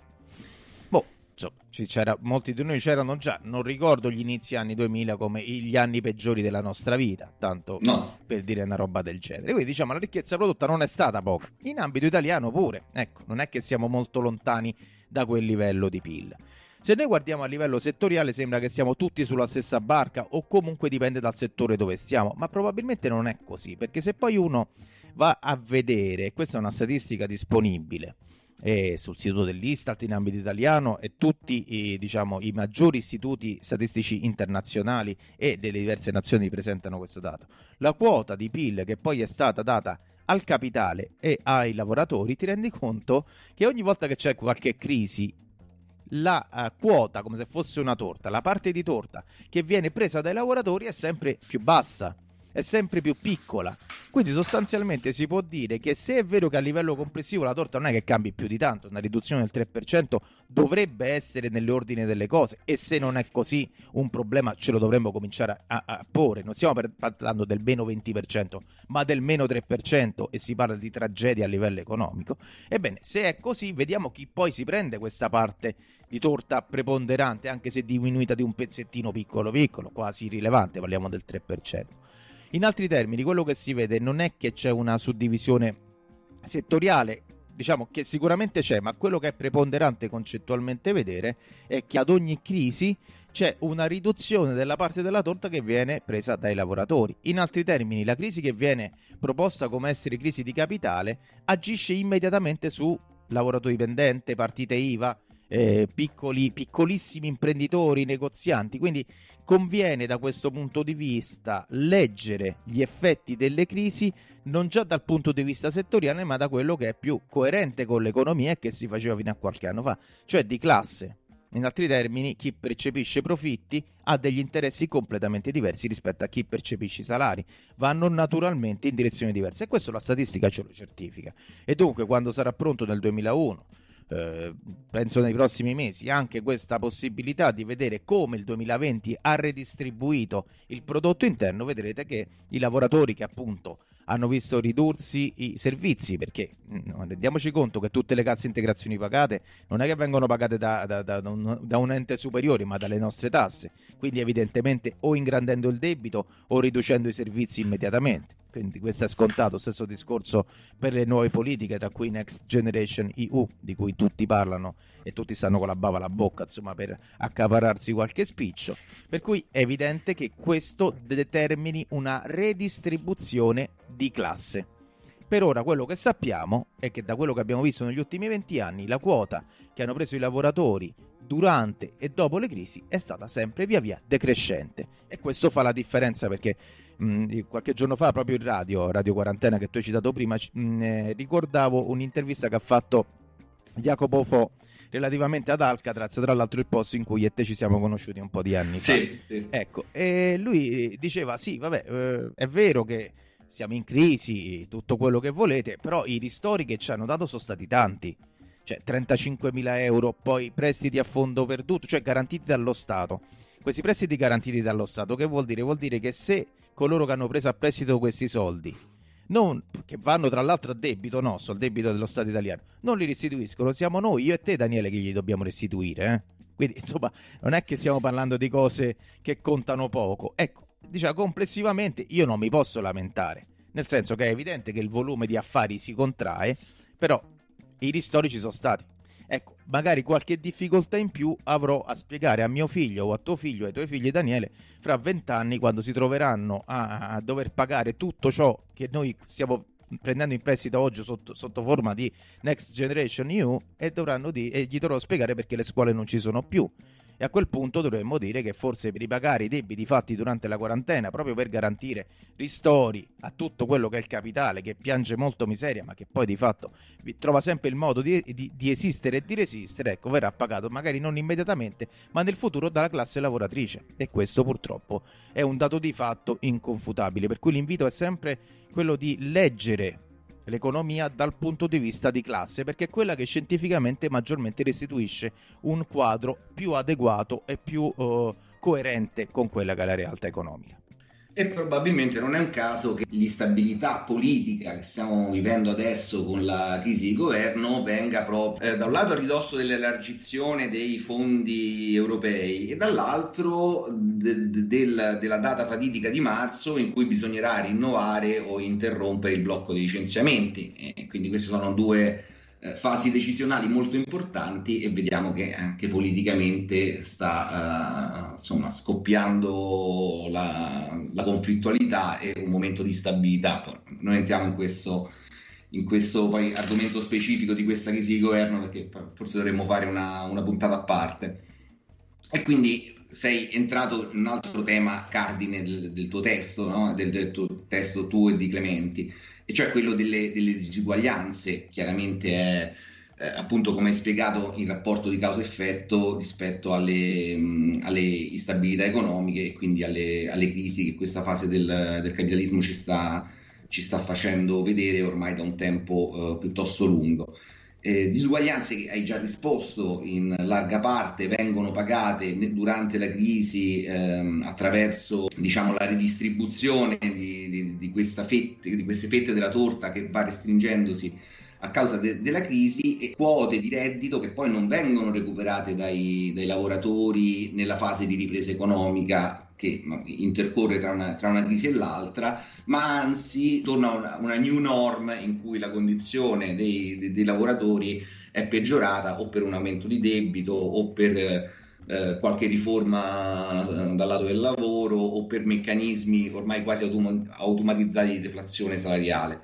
insomma, molti di noi c'erano già, non ricordo gli inizi anni 2000 come gli anni peggiori della nostra vita, tanto no. per dire una roba del genere. Quindi diciamo la ricchezza prodotta non è stata poca, in ambito italiano pure, ecco, non è che siamo molto lontani da quel livello di PIL. Se noi guardiamo a livello settoriale sembra che siamo tutti sulla stessa barca o comunque dipende dal settore dove stiamo, ma probabilmente non è così, perché se poi uno va a vedere, questa è una statistica disponibile, e sul sito dell'Istat in ambito italiano e tutti i, diciamo, i maggiori istituti statistici internazionali e delle diverse nazioni presentano questo dato. La quota di PIL che poi è stata data al capitale e ai lavoratori, ti rendi conto che ogni volta che c'è qualche crisi la uh, quota, come se fosse una torta, la parte di torta che viene presa dai lavoratori è sempre più bassa è sempre più piccola. Quindi sostanzialmente si può dire che se è vero che a livello complessivo la torta non è che cambi più di tanto, una riduzione del 3% dovrebbe essere nell'ordine delle cose e se non è così un problema ce lo dovremmo cominciare a, a porre. Non stiamo parlando del meno 20%, ma del meno 3% e si parla di tragedia a livello economico. Ebbene, se è così, vediamo chi poi si prende questa parte di torta preponderante, anche se diminuita di un pezzettino piccolo piccolo, quasi rilevante, parliamo del 3%. In altri termini, quello che si vede non è che c'è una suddivisione settoriale diciamo che sicuramente c'è, ma quello che è preponderante concettualmente vedere è che ad ogni crisi c'è una riduzione della parte della torta che viene presa dai lavoratori. In altri termini, la crisi che viene proposta come essere crisi di capitale agisce immediatamente su lavoratori dipendenti, partite IVA, eh, piccoli, piccolissimi imprenditori, negozianti. Quindi conviene da questo punto di vista leggere gli effetti delle crisi non già dal punto di vista settoriale, ma da quello che è più coerente con l'economia e che si faceva fino a qualche anno fa, cioè di classe. In altri termini, chi percepisce profitti ha degli interessi completamente diversi rispetto a chi percepisce i salari. Vanno naturalmente in direzioni diverse e questo la statistica ce lo certifica. E dunque, quando sarà pronto nel 2001 eh, penso nei prossimi mesi, anche questa possibilità di vedere come il 2020 ha redistribuito il prodotto interno, vedrete che i lavoratori che appunto hanno visto ridursi i servizi perché mm, rendiamoci conto che tutte le casse integrazioni pagate non è che vengono pagate da, da, da, un, da, un, ente superiore ma dalle nostre tasse. Quindi evidentemente o ingrandendo il debito o riducendo i servizi immediatamente quindi questo è scontato, stesso discorso per le nuove politiche, tra cui Next Generation EU, di cui tutti parlano e tutti stanno con la bava alla bocca, insomma, per accapararsi qualche spiccio. Per cui è evidente che questo determini una redistribuzione di classe. Per ora quello che sappiamo è che da quello che abbiamo visto negli ultimi 20 anni, la quota che hanno preso i lavoratori durante e dopo le crisi è stata sempre via via decrescente e questo fa la differenza perché mh, qualche giorno fa proprio in radio, Radio Quarantena che tu hai citato prima, mh, eh, ricordavo un'intervista che ha fatto Jacopo Fo relativamente ad Alcatraz, tra l'altro il posto in cui e te ci siamo conosciuti un po' di anni fa. Sì, sì. Ecco, e lui diceva sì, vabbè, eh, è vero che siamo in crisi, tutto quello che volete, però i ristori che ci hanno dato sono stati tanti. Cioè 35.000 euro, poi prestiti a fondo perduto, cioè garantiti dallo Stato. Questi prestiti garantiti dallo Stato, che vuol dire? Vuol dire che se coloro che hanno preso a prestito questi soldi, non, che vanno tra l'altro a debito nostro, al debito dello Stato italiano, non li restituiscono, siamo noi, io e te Daniele, che gli dobbiamo restituire. Eh? Quindi insomma non è che stiamo parlando di cose che contano poco. Ecco, diciamo complessivamente io non mi posso lamentare, nel senso che è evidente che il volume di affari si contrae, però i ristori ci sono stati. Magari qualche difficoltà in più avrò a spiegare a mio figlio o a tuo figlio, ai tuoi figli Daniele, fra vent'anni quando si troveranno a, a, dover pagare tutto ciò che noi stiamo prendendo in prestito oggi sotto, sotto forma di Next Generation EU e, di, e gli dovrò spiegare perché le scuole non ci sono più e a quel punto dovremmo dire che forse per ripagare i debiti fatti durante la quarantena, proprio per garantire ristori a tutto quello che è il capitale, che piange molto miseria, ma che poi di fatto trova sempre il modo di, di, di esistere e di resistere, ecco, verrà pagato magari non immediatamente, ma nel futuro dalla classe lavoratrice. E questo purtroppo è un dato di fatto inconfutabile, per cui l'invito è sempre quello di leggere l'economia dal punto di vista di classe, perché è quella che scientificamente maggiormente restituisce un quadro più adeguato e più uh, coerente con quella che è la realtà economica. E probabilmente non è un caso che l'instabilità politica che stiamo vivendo adesso con la crisi di governo venga proprio eh, da un lato a ridosso dell'elargizione dei fondi europei e dall'altro de- de- del- della data fatidica di marzo in cui bisognerà rinnovare o interrompere il blocco dei licenziamenti. E quindi queste sono due eh, fasi decisionali molto importanti e vediamo che anche politicamente sta uh, insomma, scoppiando la, la, conflittualità e un momento di stabilità. Noi entriamo in questo, in questo poi argomento specifico di questa crisi di governo perché forse dovremmo fare una, una puntata a parte. E quindi sei entrato in un altro tema cardine del, del tuo testo, no? del, del tuo testo tuo e di Clementi e cioè quello delle, delle disuguaglianze, chiaramente è eh, appunto come hai spiegato il rapporto di causa-effetto rispetto alle, mh, alle instabilità economiche e quindi alle, alle, crisi che questa fase del, del capitalismo ci sta, ci sta, facendo vedere ormai da un tempo eh, piuttosto lungo. Eh, disuguaglianze che hai già risposto in larga parte vengono pagate durante la crisi ehm, attraverso diciamo, la ridistribuzione di, di, di, fette, di, queste fette della torta che va restringendosi a causa de- della crisi e quote di reddito che poi non vengono recuperate dai, dai lavoratori nella fase di ripresa economica che intercorre tra una, tra una, crisi e l'altra, ma anzi torna una, una new norm in cui la condizione dei, dei, dei, lavoratori è peggiorata o per un aumento di debito o per eh, qualche riforma eh, dal lato del lavoro o per meccanismi ormai quasi autom- automatizzati di deflazione salariale.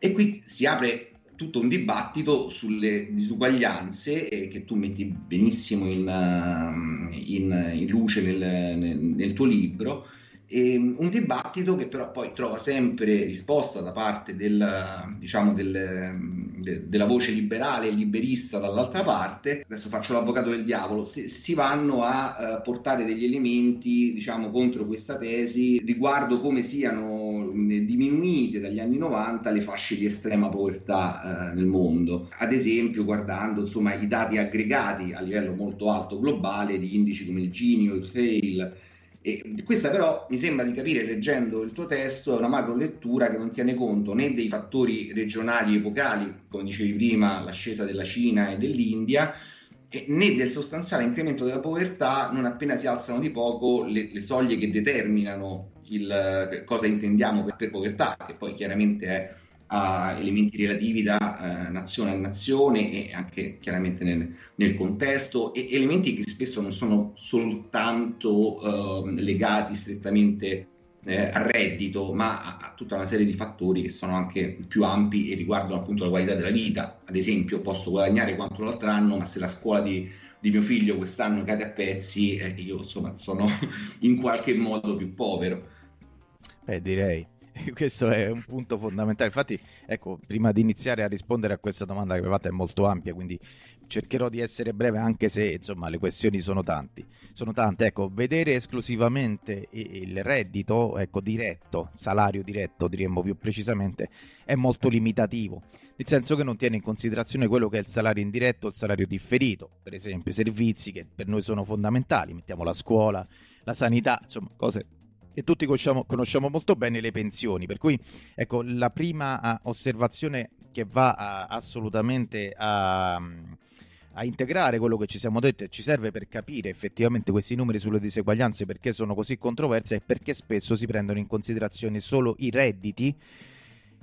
E qui si apre tutto un dibattito sulle disuguaglianze eh, che tu metti benissimo in, uh, in, in luce nel, nel, nel, tuo libro e un dibattito che però poi trova sempre risposta da parte del, diciamo del, de, della voce liberale e liberista dall'altra parte. Adesso faccio l'avvocato del diavolo. Si, si vanno a uh, portare degli elementi diciamo, contro questa tesi riguardo come siano diminuite dagli anni 90 le fasce di estrema povertà uh, nel mondo. Ad esempio, guardando insomma, i dati aggregati a livello molto alto globale di indici come il Gini o il FAIL e questa però mi sembra di capire leggendo il tuo testo è una macro lettura che non tiene conto né dei fattori regionali epocali, come dicevi prima, l'ascesa della Cina e dell'India, né del sostanziale incremento della povertà non appena si alzano di poco le, le soglie che determinano il, cosa intendiamo per, per povertà, che poi chiaramente è a elementi relativi da eh, nazione a nazione e anche chiaramente nel, nel, contesto e elementi che spesso non sono soltanto eh, legati strettamente eh, al reddito ma a, a, tutta una serie di fattori che sono anche più ampi e riguardano appunto la qualità della vita ad esempio posso guadagnare quanto l'altro anno ma se la scuola di, di mio figlio quest'anno cade a pezzi eh, io insomma sono in qualche modo più povero Beh, direi. questo è un punto fondamentale. Infatti, ecco, prima di iniziare a rispondere a questa domanda che avevate è molto ampia, quindi cercherò di essere breve anche se insomma le questioni sono tanti. Sono tante, ecco, vedere esclusivamente il reddito, ecco, diretto, salario diretto, diremmo più precisamente, è molto limitativo, nel senso che non tiene in considerazione quello che è il salario indiretto, il salario differito, per esempio i servizi che per noi sono fondamentali, mettiamo la scuola, la sanità, insomma, cose e tutti conosciamo, conosciamo, molto bene le pensioni. Per cui, ecco, la prima uh, osservazione che va a, assolutamente a, a, integrare quello che ci siamo detti e ci serve per capire effettivamente questi numeri sulle diseguaglianze perché sono così controversi e perché spesso si prendono in considerazione solo i redditi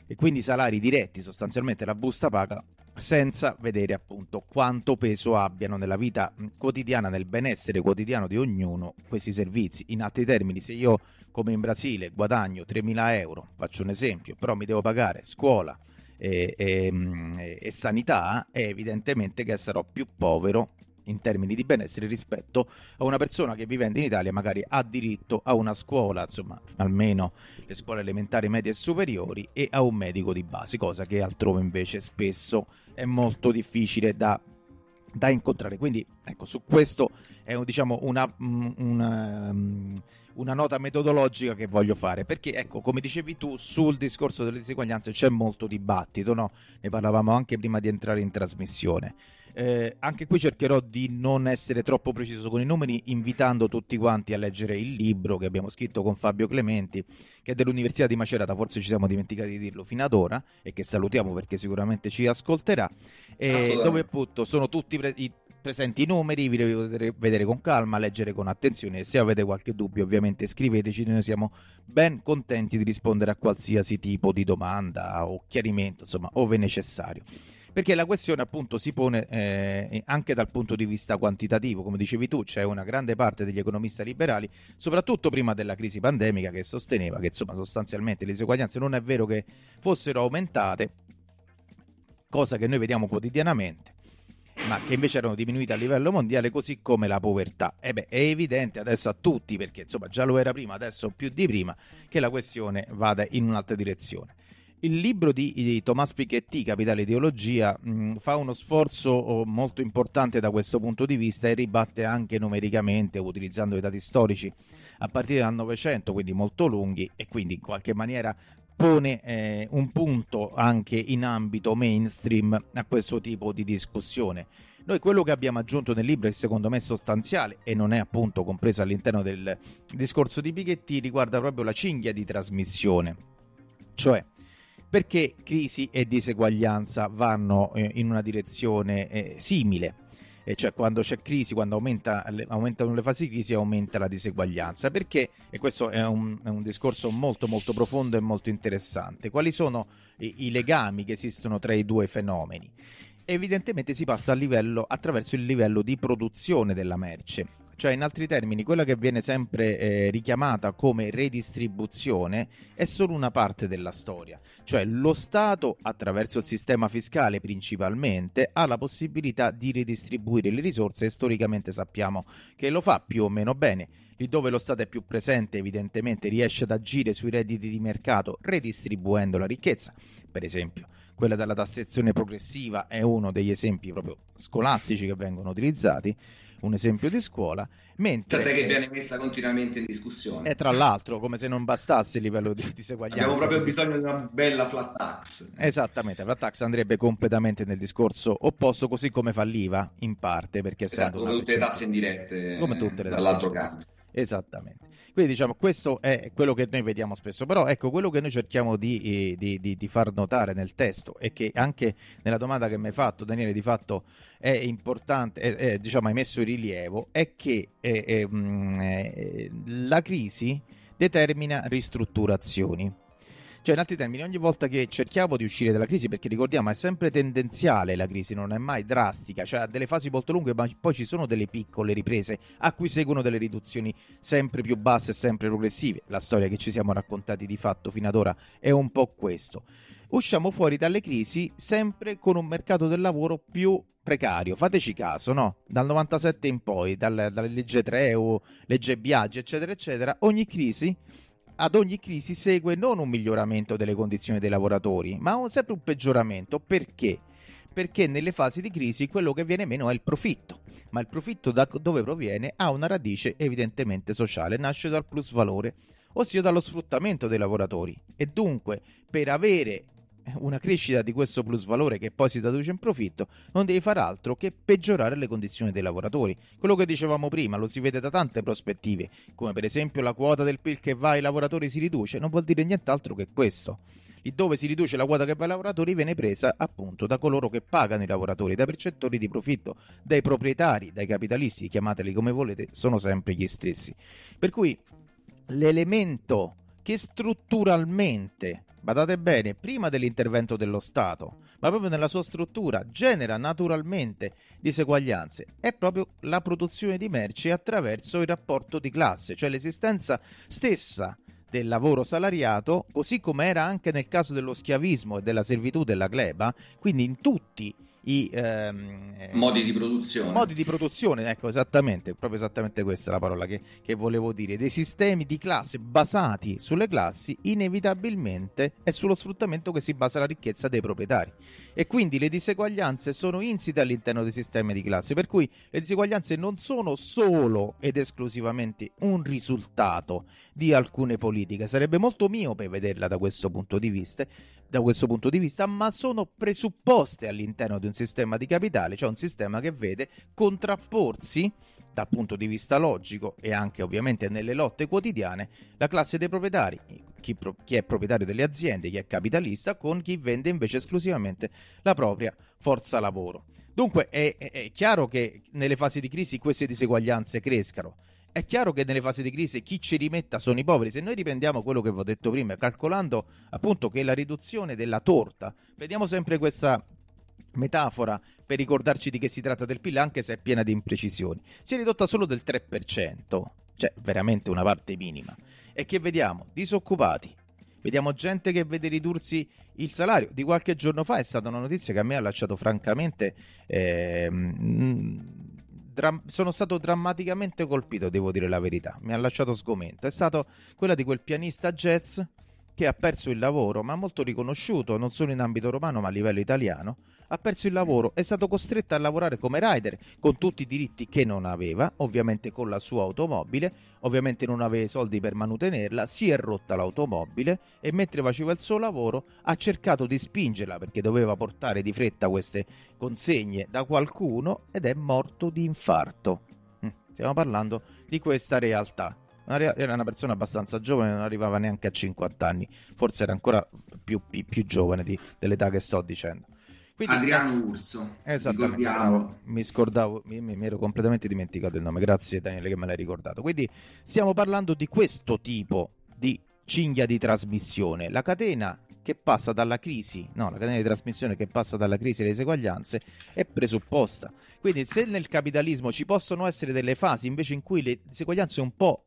e quindi i salari diretti, sostanzialmente la busta paga, senza vedere appunto quanto peso abbiano nella vita quotidiana, nel benessere quotidiano di ognuno questi servizi. In altri termini, se io come in Brasile guadagno 3.000 euro, faccio un esempio, però mi devo pagare scuola e, e, e sanità, è evidentemente che sarò più povero in termini di benessere rispetto a una persona che vivendo in Italia magari ha diritto a una scuola, insomma, almeno le scuole elementari, medie e superiori e a un medico di base, cosa che altrove invece spesso è molto difficile da da incontrare. Quindi, ecco, su questo è diciamo, una, mm, una, mm, una, nota metodologica che voglio fare. Perché, ecco, come dicevi tu, sul discorso delle diseguaglianze c'è molto dibattito, no? Ne parlavamo anche prima di entrare in trasmissione. Eh, anche qui cercherò di non essere troppo preciso con i numeri, invitando tutti quanti a leggere il libro che abbiamo scritto con Fabio Clementi, che è dell'Università di Macerata, forse ci siamo dimenticati di dirlo fino ad ora, e che salutiamo perché sicuramente ci ascolterà, eh, dove appunto sono tutti pre- i presenti i numeri, vi devo vedere, vedere, con calma, leggere con attenzione. Se avete qualche dubbio, ovviamente scriveteci, noi siamo ben contenti di rispondere a qualsiasi tipo di domanda o chiarimento, insomma, ove necessario perché la questione appunto si pone eh, anche dal punto di vista quantitativo, come dicevi tu, c'è una grande parte degli economisti liberali, soprattutto prima della crisi pandemica, che sosteneva che insomma sostanzialmente le disuguaglianze non è vero che fossero aumentate, cosa che noi vediamo quotidianamente, ma che invece erano diminuite a livello mondiale, così come la povertà. E beh, è evidente adesso a tutti, perché insomma già lo era prima, adesso più di prima, che la questione vada in un'altra direzione. Il libro di, di Thomas Piketty, Capitale Ideologia, mh, fa uno sforzo oh, molto importante da questo punto di vista e ribatte anche numericamente, utilizzando i dati storici a partire dal Novecento, quindi molto lunghi, e quindi in qualche maniera pone eh, un punto anche in ambito mainstream a questo tipo di discussione. Noi quello che abbiamo aggiunto nel libro, e secondo me è sostanziale e non è appunto compreso all'interno del discorso di Piketty, riguarda proprio la cinghia di trasmissione. Cioè, perché crisi e diseguaglianza vanno eh, in una direzione eh, simile. E cioè quando c'è crisi, quando aumenta, aumentano le fasi di crisi, aumenta la diseguaglianza. Perché, e questo è un, è un discorso molto molto profondo e molto interessante, quali sono i, i legami che esistono tra i due fenomeni? Evidentemente si passa livello, attraverso il livello di produzione della merce. Cioè, in altri termini, quella che viene sempre eh, richiamata come redistribuzione è solo una parte della storia. Cioè, lo Stato, attraverso il sistema fiscale principalmente, ha la possibilità di redistribuire le risorse e storicamente sappiamo che lo fa più o meno bene. Lì dove lo Stato è più presente, evidentemente riesce ad agire sui redditi di mercato redistribuendo la ricchezza. Per esempio, quella della tassazione progressiva è uno degli esempi proprio scolastici che vengono utilizzati un esempio di scuola, mentre... Tant'è che viene messa continuamente in discussione. E tra l'altro, come se non bastasse il livello di diseguaglianza. Abbiamo proprio bisogno di una bella flat tax. Esattamente, la flat tax andrebbe completamente nel discorso opposto, così come falliva in parte, perché esatto, come tutte le tasse indirette come tutte le tasse dall'altro canto. Esattamente. Quindi diciamo questo è quello che noi vediamo spesso, però ecco quello che noi cerchiamo di, eh, di, di, di far notare nel testo e che anche nella domanda che mi hai fatto Daniele di fatto è importante, è, è, diciamo hai messo in rilievo, è che è, è, mm, la crisi determina ristrutturazioni. Cioè, in altri termini, ogni volta che cerchiamo di uscire dalla crisi, perché ricordiamo è sempre tendenziale la crisi, non è mai drastica, cioè ha delle fasi molto lunghe, ma poi ci sono delle piccole riprese a cui seguono delle riduzioni sempre più basse e sempre progressive. La storia che ci siamo raccontati di fatto fino ad ora è un po' questo. Usciamo fuori dalle crisi sempre con un mercato del lavoro più precario. Fateci caso, no? Dal 97 in poi, dal, legge 3 o legge Biaggi, eccetera, eccetera, ogni crisi ad ogni crisi segue non un miglioramento delle condizioni dei lavoratori, ma un, sempre un peggioramento. Perché? Perché nelle fasi di crisi quello che viene meno è il profitto, ma il profitto da dove proviene ha una radice evidentemente sociale, nasce dal plus valore, ossia dallo sfruttamento dei lavoratori. E dunque, per avere una crescita di questo plus valore che poi si traduce in profitto, non devi fare altro che peggiorare le condizioni dei lavoratori. Quello che dicevamo prima lo si vede da tante prospettive, come per esempio la quota del PIL che va ai lavoratori si riduce, non vuol dire nient'altro che questo. Lì dove si riduce la quota che va ai lavoratori viene presa appunto da coloro che pagano i lavoratori, dai percettori di profitto, dai proprietari, dai capitalisti, chiamateli come volete, sono sempre gli stessi. Per cui l'elemento che strutturalmente, badate bene, prima dell'intervento dello Stato, ma proprio nella sua struttura, genera naturalmente diseguaglianze, è proprio la produzione di merci attraverso il rapporto di classe, cioè l'esistenza stessa del lavoro salariato, così come era anche nel caso dello schiavismo e della servitù della gleba, quindi in tutti i i ehm, eh, modi di produzione. Modi di produzione, ecco esattamente, proprio esattamente questa è la parola che, che, volevo dire. Dei sistemi di classe basati sulle classi, inevitabilmente è sullo sfruttamento che si basa la ricchezza dei proprietari. E quindi le diseguaglianze sono insite all'interno dei sistemi di classe, per cui le diseguaglianze non sono solo ed esclusivamente un risultato di alcune politiche. Sarebbe molto miope vederla da questo punto di vista, da questo punto di vista, ma sono presupposte all'interno di un sistema di capitale, cioè un sistema che vede contrapporsi dal punto di vista logico e anche ovviamente nelle lotte quotidiane la classe dei proprietari, chi, pro- chi, è proprietario delle aziende, chi è capitalista, con chi vende invece esclusivamente la propria forza lavoro. Dunque è, è, è chiaro che nelle fasi di crisi queste diseguaglianze crescano è chiaro che nelle fasi di crisi chi ci rimetta sono i poveri. Se noi riprendiamo quello che vi ho detto prima, calcolando appunto che la riduzione della torta, vediamo sempre questa metafora per ricordarci di che si tratta del PIL, anche se è piena di imprecisioni, si è ridotta solo del 3%, cioè veramente una parte minima. E che vediamo? Disoccupati. Vediamo gente che vede ridursi il salario. Di qualche giorno fa è stata una notizia che a me ha lasciato francamente eh, dra- sono stato drammaticamente colpito, devo dire la verità. Mi ha lasciato sgomento. È stata quella di quel pianista jazz che ha perso il lavoro, ma molto riconosciuto non solo in ambito romano ma a livello italiano, ha perso il lavoro, è stato costretto a lavorare come rider con tutti i diritti che non aveva, ovviamente con la sua automobile, ovviamente non aveva i soldi per manutenerla, si è rotta l'automobile e mentre faceva il suo lavoro ha cercato di spingerla perché doveva portare di fretta queste consegne da qualcuno ed è morto di infarto. Mm, stiamo parlando di questa realtà. Era una persona abbastanza giovane, non arrivava neanche a 50 anni, forse era ancora più, più, più giovane di, dell'età che sto dicendo. Quindi, Adriano Urso. Esattamente, bravo, mi scordavo, mi, mi, ero completamente dimenticato il nome, grazie Daniele che me l'hai ricordato. Quindi stiamo parlando di questo tipo di cinghia di trasmissione, la catena che passa dalla crisi, no, la catena di trasmissione che passa dalla crisi alle diseguaglianze è presupposta. Quindi se nel capitalismo ci possono essere delle fasi invece in cui le diseguaglianze un po'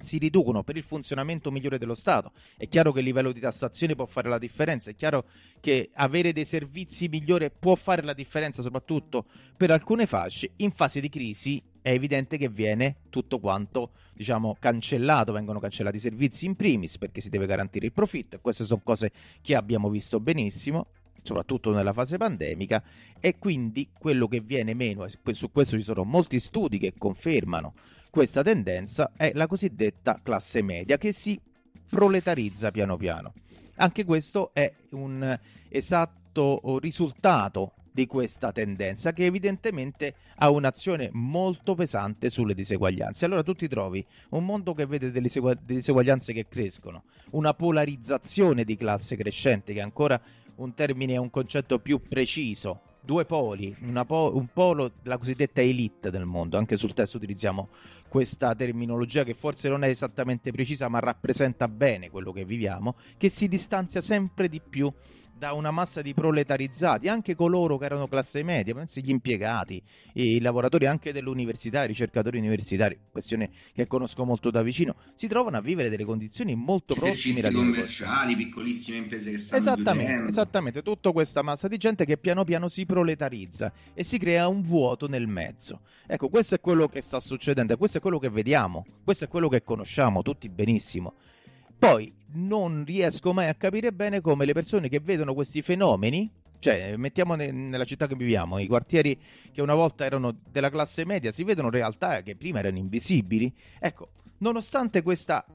si riducono per il funzionamento migliore dello Stato. È chiaro che il livello di tassazione può fare la differenza, è chiaro che avere dei servizi migliori può fare la differenza, soprattutto per alcune fasce. In fase di crisi è evidente che viene tutto quanto, diciamo, cancellato, vengono cancellati i servizi in primis perché si deve garantire il profitto e queste sono cose che abbiamo visto benissimo soprattutto nella fase pandemica e quindi quello che viene meno, su questo ci sono molti studi che confermano questa tendenza è la cosiddetta classe media che si proletarizza piano piano. Anche questo è un esatto risultato di questa tendenza che evidentemente ha un'azione molto pesante sulle diseguaglianze. Allora tu ti trovi un mondo che vede delle diseguaglianze che crescono, una polarizzazione di classe crescente che è ancora un termine un concetto più preciso due poli, po- un polo della cosiddetta elite del mondo, anche sul testo utilizziamo questa terminologia che forse non è esattamente precisa ma rappresenta bene quello che viviamo, che si distanzia sempre di più da una massa di proletarizzati, anche coloro che erano classe media, pensi gli impiegati, i lavoratori anche dell'università, i ricercatori universitari, questione che conosco molto da vicino, si trovano a vivere delle condizioni molto prossime ai commerciali, piccolissime imprese che stanno esattamente, chiudendo. Esattamente, tutta questa massa di gente che piano piano si proletarizza e si crea un vuoto nel mezzo. Ecco, questo è quello che sta succedendo, questo è quello che vediamo, questo è quello che conosciamo tutti benissimo. Poi non riesco mai a capire bene come le persone che vedono questi fenomeni, cioè mettiamo ne- nella città che viviamo, i quartieri che una volta erano della classe media, si vedono realtà che prima erano invisibili. Ecco, nonostante questa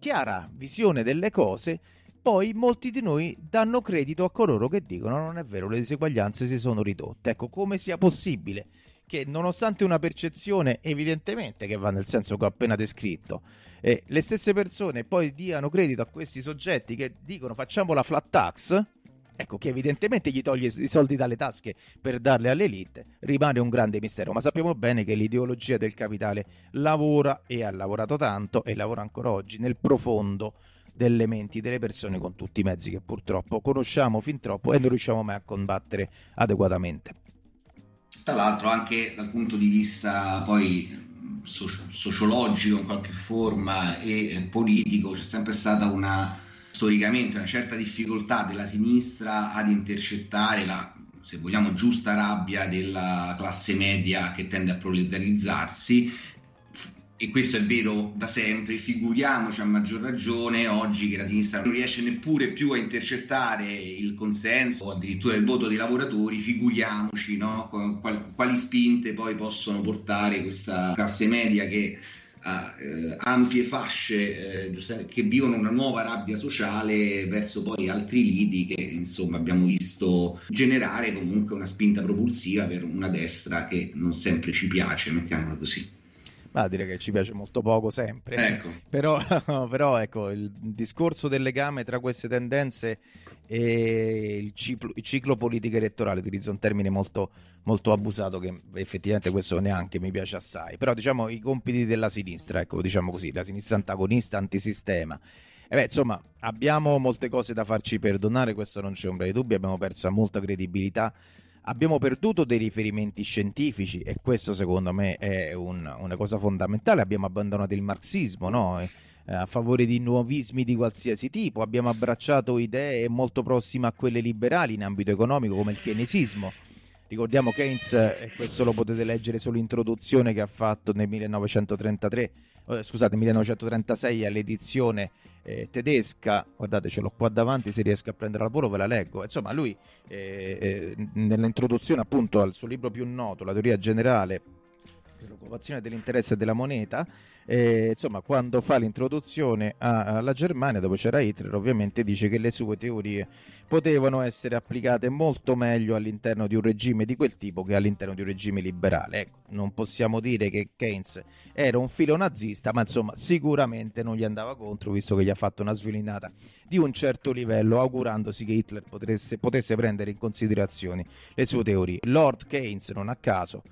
chiara visione delle cose, poi molti di noi danno credito a coloro che dicono non è vero, le diseguaglianze si sono ridotte. Ecco, come sia possibile che nonostante una percezione evidentemente che va nel senso che ho appena descritto, eh, le stesse persone poi diano credito a questi soggetti che dicono facciamo la flat tax, ecco che evidentemente gli toglie i soldi dalle tasche per darle all'elite, rimane un grande mistero, ma sappiamo bene che l'ideologia del capitale lavora e ha lavorato tanto e lavora ancora oggi nel profondo delle menti delle persone con tutti i mezzi che purtroppo conosciamo fin troppo e non riusciamo mai a combattere adeguatamente. Tra l'altro anche dal punto di vista poi sociologico in qualche forma e politico c'è sempre stata una storicamente una certa difficoltà della sinistra ad intercettare la se vogliamo giusta rabbia della classe media che tende a proletarizzarsi e questo è vero da sempre, figuriamoci a maggior ragione oggi che la sinistra non riesce neppure più a intercettare il consenso o addirittura il voto dei lavoratori, figuriamoci no? quali spinte poi possono portare questa classe media che ha eh, ampie fasce eh, che vivono una nuova rabbia sociale verso poi altri lidi che insomma abbiamo visto generare comunque una spinta propulsiva per una destra che non sempre ci piace, mettiamola così. Ma direi che ci piace molto poco sempre. Ecco. Però, però ecco, il discorso del legame tra queste tendenze e il ciclo, il ciclo politico elettorale, utilizzo un termine molto, molto abusato che effettivamente questo neanche mi piace assai. Però diciamo i compiti della sinistra, ecco, diciamo così, la sinistra antagonista, antisistema. E beh, insomma, abbiamo molte cose da farci perdonare, questo non c'è ombra di dubbio, abbiamo perso molta credibilità abbiamo perduto dei riferimenti scientifici e questo secondo me è un, una cosa fondamentale, abbiamo abbandonato il marxismo no? eh, a favore di nuovismi di qualsiasi tipo, abbiamo abbracciato idee molto prossime a quelle liberali in ambito economico come il keynesismo. Ricordiamo Keynes, e questo lo potete leggere sull'introduzione che ha fatto nel 1933 eh, scusate, 1936 all'edizione eh, tedesca, guardate ce l'ho qua davanti, se riesco a prendere al volo ve la leggo, insomma lui eh, eh, nell'introduzione appunto al suo libro più noto, La teoria generale dell'occupazione dell'interesse della moneta. E, insomma, quando fa l'introduzione alla Germania, dopo c'era Hitler, ovviamente dice che le sue teorie potevano essere applicate molto meglio all'interno di un regime di quel tipo che all'interno di un regime liberale. Ecco, non possiamo dire che Keynes era un filo nazista, ma insomma, sicuramente non gli andava contro, visto che gli ha fatto una svilinata di un certo livello, augurandosi che Hitler potesse, potesse prendere in considerazione le sue teorie. Lord Keynes, non a caso,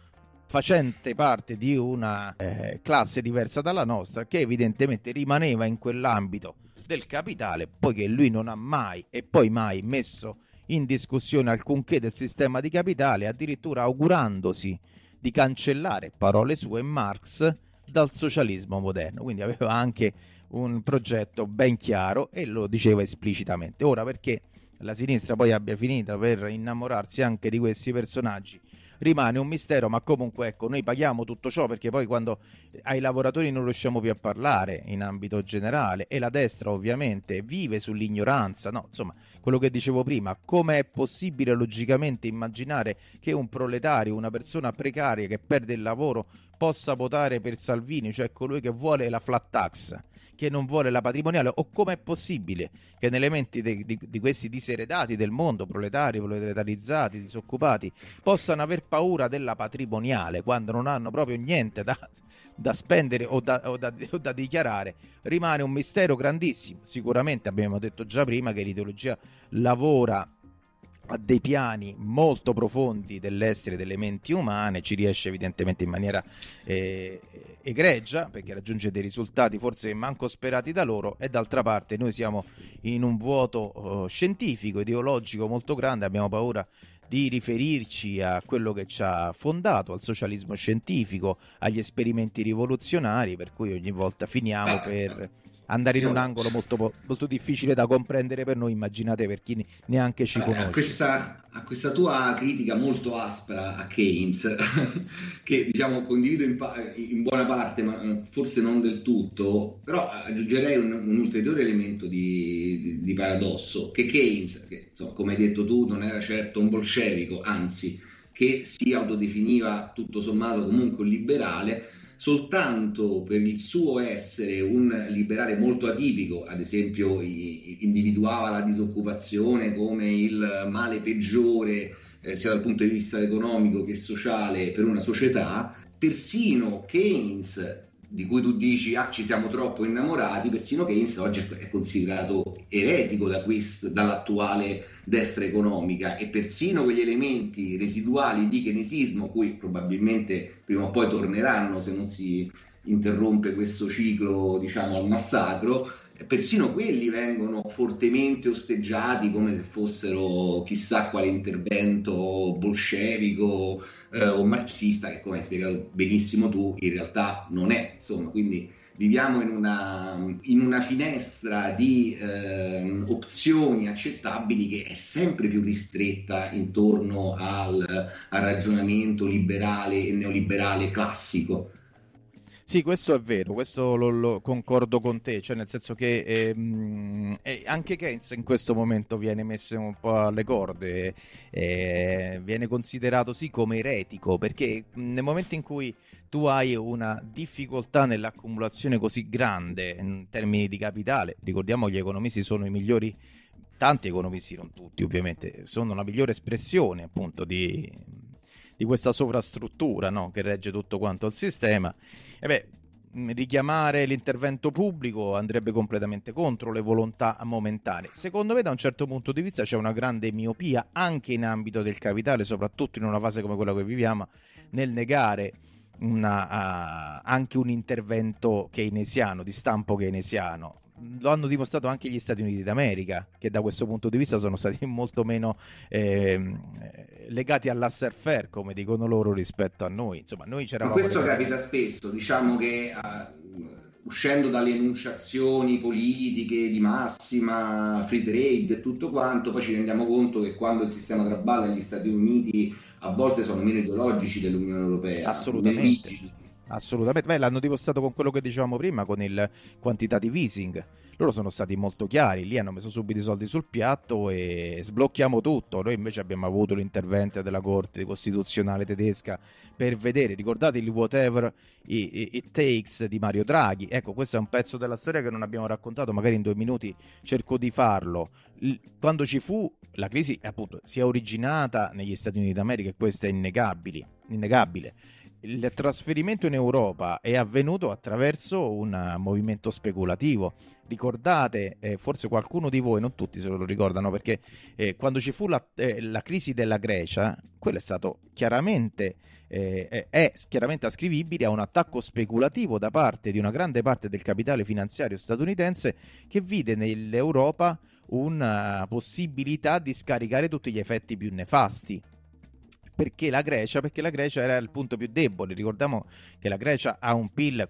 facente parte di una eh, classe diversa dalla nostra che evidentemente rimaneva in quell'ambito del capitale poiché lui non ha mai e poi mai messo in discussione alcunché del sistema di capitale addirittura augurandosi di cancellare parole sue Marx dal socialismo moderno. Quindi aveva anche un progetto ben chiaro e lo diceva esplicitamente. Ora perché la sinistra poi abbia finito per innamorarsi anche di questi personaggi rimane un mistero, ma comunque ecco, noi paghiamo tutto ciò perché poi quando ai lavoratori non riusciamo più a parlare in ambito generale e la destra ovviamente vive sull'ignoranza, no? Insomma, quello che dicevo prima, come è possibile logicamente immaginare che un proletario, una persona precaria che perde il lavoro possa votare per Salvini, cioè colui che vuole la flat tax? Che non vuole la patrimoniale o com'è possibile che nelle menti di, di, di questi diseredati del mondo, proletari, proletarizzati, disoccupati, possano aver paura della patrimoniale quando non hanno proprio niente da, da spendere o da, o, da, o da, dichiarare rimane un mistero grandissimo. Sicuramente abbiamo detto già prima che l'ideologia lavora a dei piani molto profondi dell'essere delle menti umane, ci riesce evidentemente in maniera eh, egregia perché raggiunge dei risultati forse manco sperati da loro e d'altra parte noi siamo in un vuoto uh, scientifico, ideologico molto grande, abbiamo paura di riferirci a quello che ci ha fondato, al socialismo scientifico, agli esperimenti rivoluzionari, per cui ogni volta finiamo per andare in un angolo molto, molto, difficile da comprendere per noi, immaginate per chi neanche ci conosce. A questa, a questa tua critica molto aspra a Keynes, che diciamo condivido in, in, buona parte, ma eh, forse non del tutto, però aggiungerei un, un ulteriore elemento di, di, di, paradosso, che Keynes, che insomma, come hai detto tu, non era certo un bolscevico, anzi, che si autodefiniva tutto sommato comunque un liberale, soltanto per il suo essere un liberale molto atipico, ad esempio individuava la disoccupazione come il male peggiore eh, sia dal punto di vista economico che sociale per una società, persino Keynes di cui tu dici ah ci siamo troppo innamorati, persino Keynes oggi è considerato eretico da quest, dall'attuale destra economica e persino quegli elementi residuali di keynesismo, cui probabilmente prima o poi torneranno se non si interrompe questo ciclo diciamo al massacro, persino quelli vengono fortemente osteggiati come se fossero chissà quale intervento bolscevico eh, o marxista che come hai spiegato benissimo tu in realtà non è insomma quindi viviamo in una, in una finestra di eh, opzioni accettabili che è sempre più ristretta intorno al, al ragionamento liberale e neoliberale classico sì, questo è vero, questo lo, lo concordo con te, cioè nel senso che ehm, eh, anche Keynes in questo momento viene messo un po' alle corde, eh, viene considerato sì come eretico, perché nel momento in cui tu hai una difficoltà nell'accumulazione così grande in termini di capitale, ricordiamo che gli economisti sono i migliori tanti economisti, non tutti ovviamente, sono la migliore espressione appunto di, di questa sovrastruttura no? che regge tutto quanto il sistema. E beh, richiamare l'intervento pubblico andrebbe completamente contro le volontà momentanee. Secondo me, da un certo punto di vista, c'è una grande miopia anche in ambito del capitale, soprattutto in una fase come quella che viviamo, nel negare una, uh, anche un intervento keynesiano, di stampo keynesiano lo hanno dimostrato anche gli Stati Uniti d'America, che da questo punto di vista sono stati molto meno eh, legati all'asser fair, come dicono loro, rispetto a noi. Insomma, noi c'eravamo. Ma questo legati... capita spesso, diciamo che uh, uscendo dalle enunciazioni politiche di massima, free trade e tutto quanto, poi ci rendiamo conto che quando il sistema traballa negli Stati Uniti a volte sono meno ideologici dell'Unione Europea. Assolutamente Assolutamente, beh, l'hanno dimostrato con quello che dicevamo prima, con il quantitative easing. Loro sono stati molto chiari, lì hanno messo subito i soldi sul piatto e sblocchiamo tutto. Noi invece abbiamo avuto l'intervento della Corte Costituzionale tedesca per vedere, ricordate il whatever it takes di Mario Draghi. Ecco, questo è un pezzo della storia che non abbiamo raccontato, magari in due minuti cerco di farlo. Quando ci fu la crisi, appunto, si è originata negli Stati Uniti d'America e questo è innegabile. innegabile il trasferimento in Europa è avvenuto attraverso un movimento speculativo. Ricordate, eh, forse qualcuno di voi, non tutti se lo ricordano, perché eh, quando ci fu la, eh, la, crisi della Grecia, quello è stato chiaramente, eh, è chiaramente ascrivibile a un attacco speculativo da parte di una grande parte del capitale finanziario statunitense che vide nell'Europa una possibilità di scaricare tutti gli effetti più nefasti perché la Grecia? Perché la Grecia era il punto più debole. Ricordiamo che la Grecia ha un PIL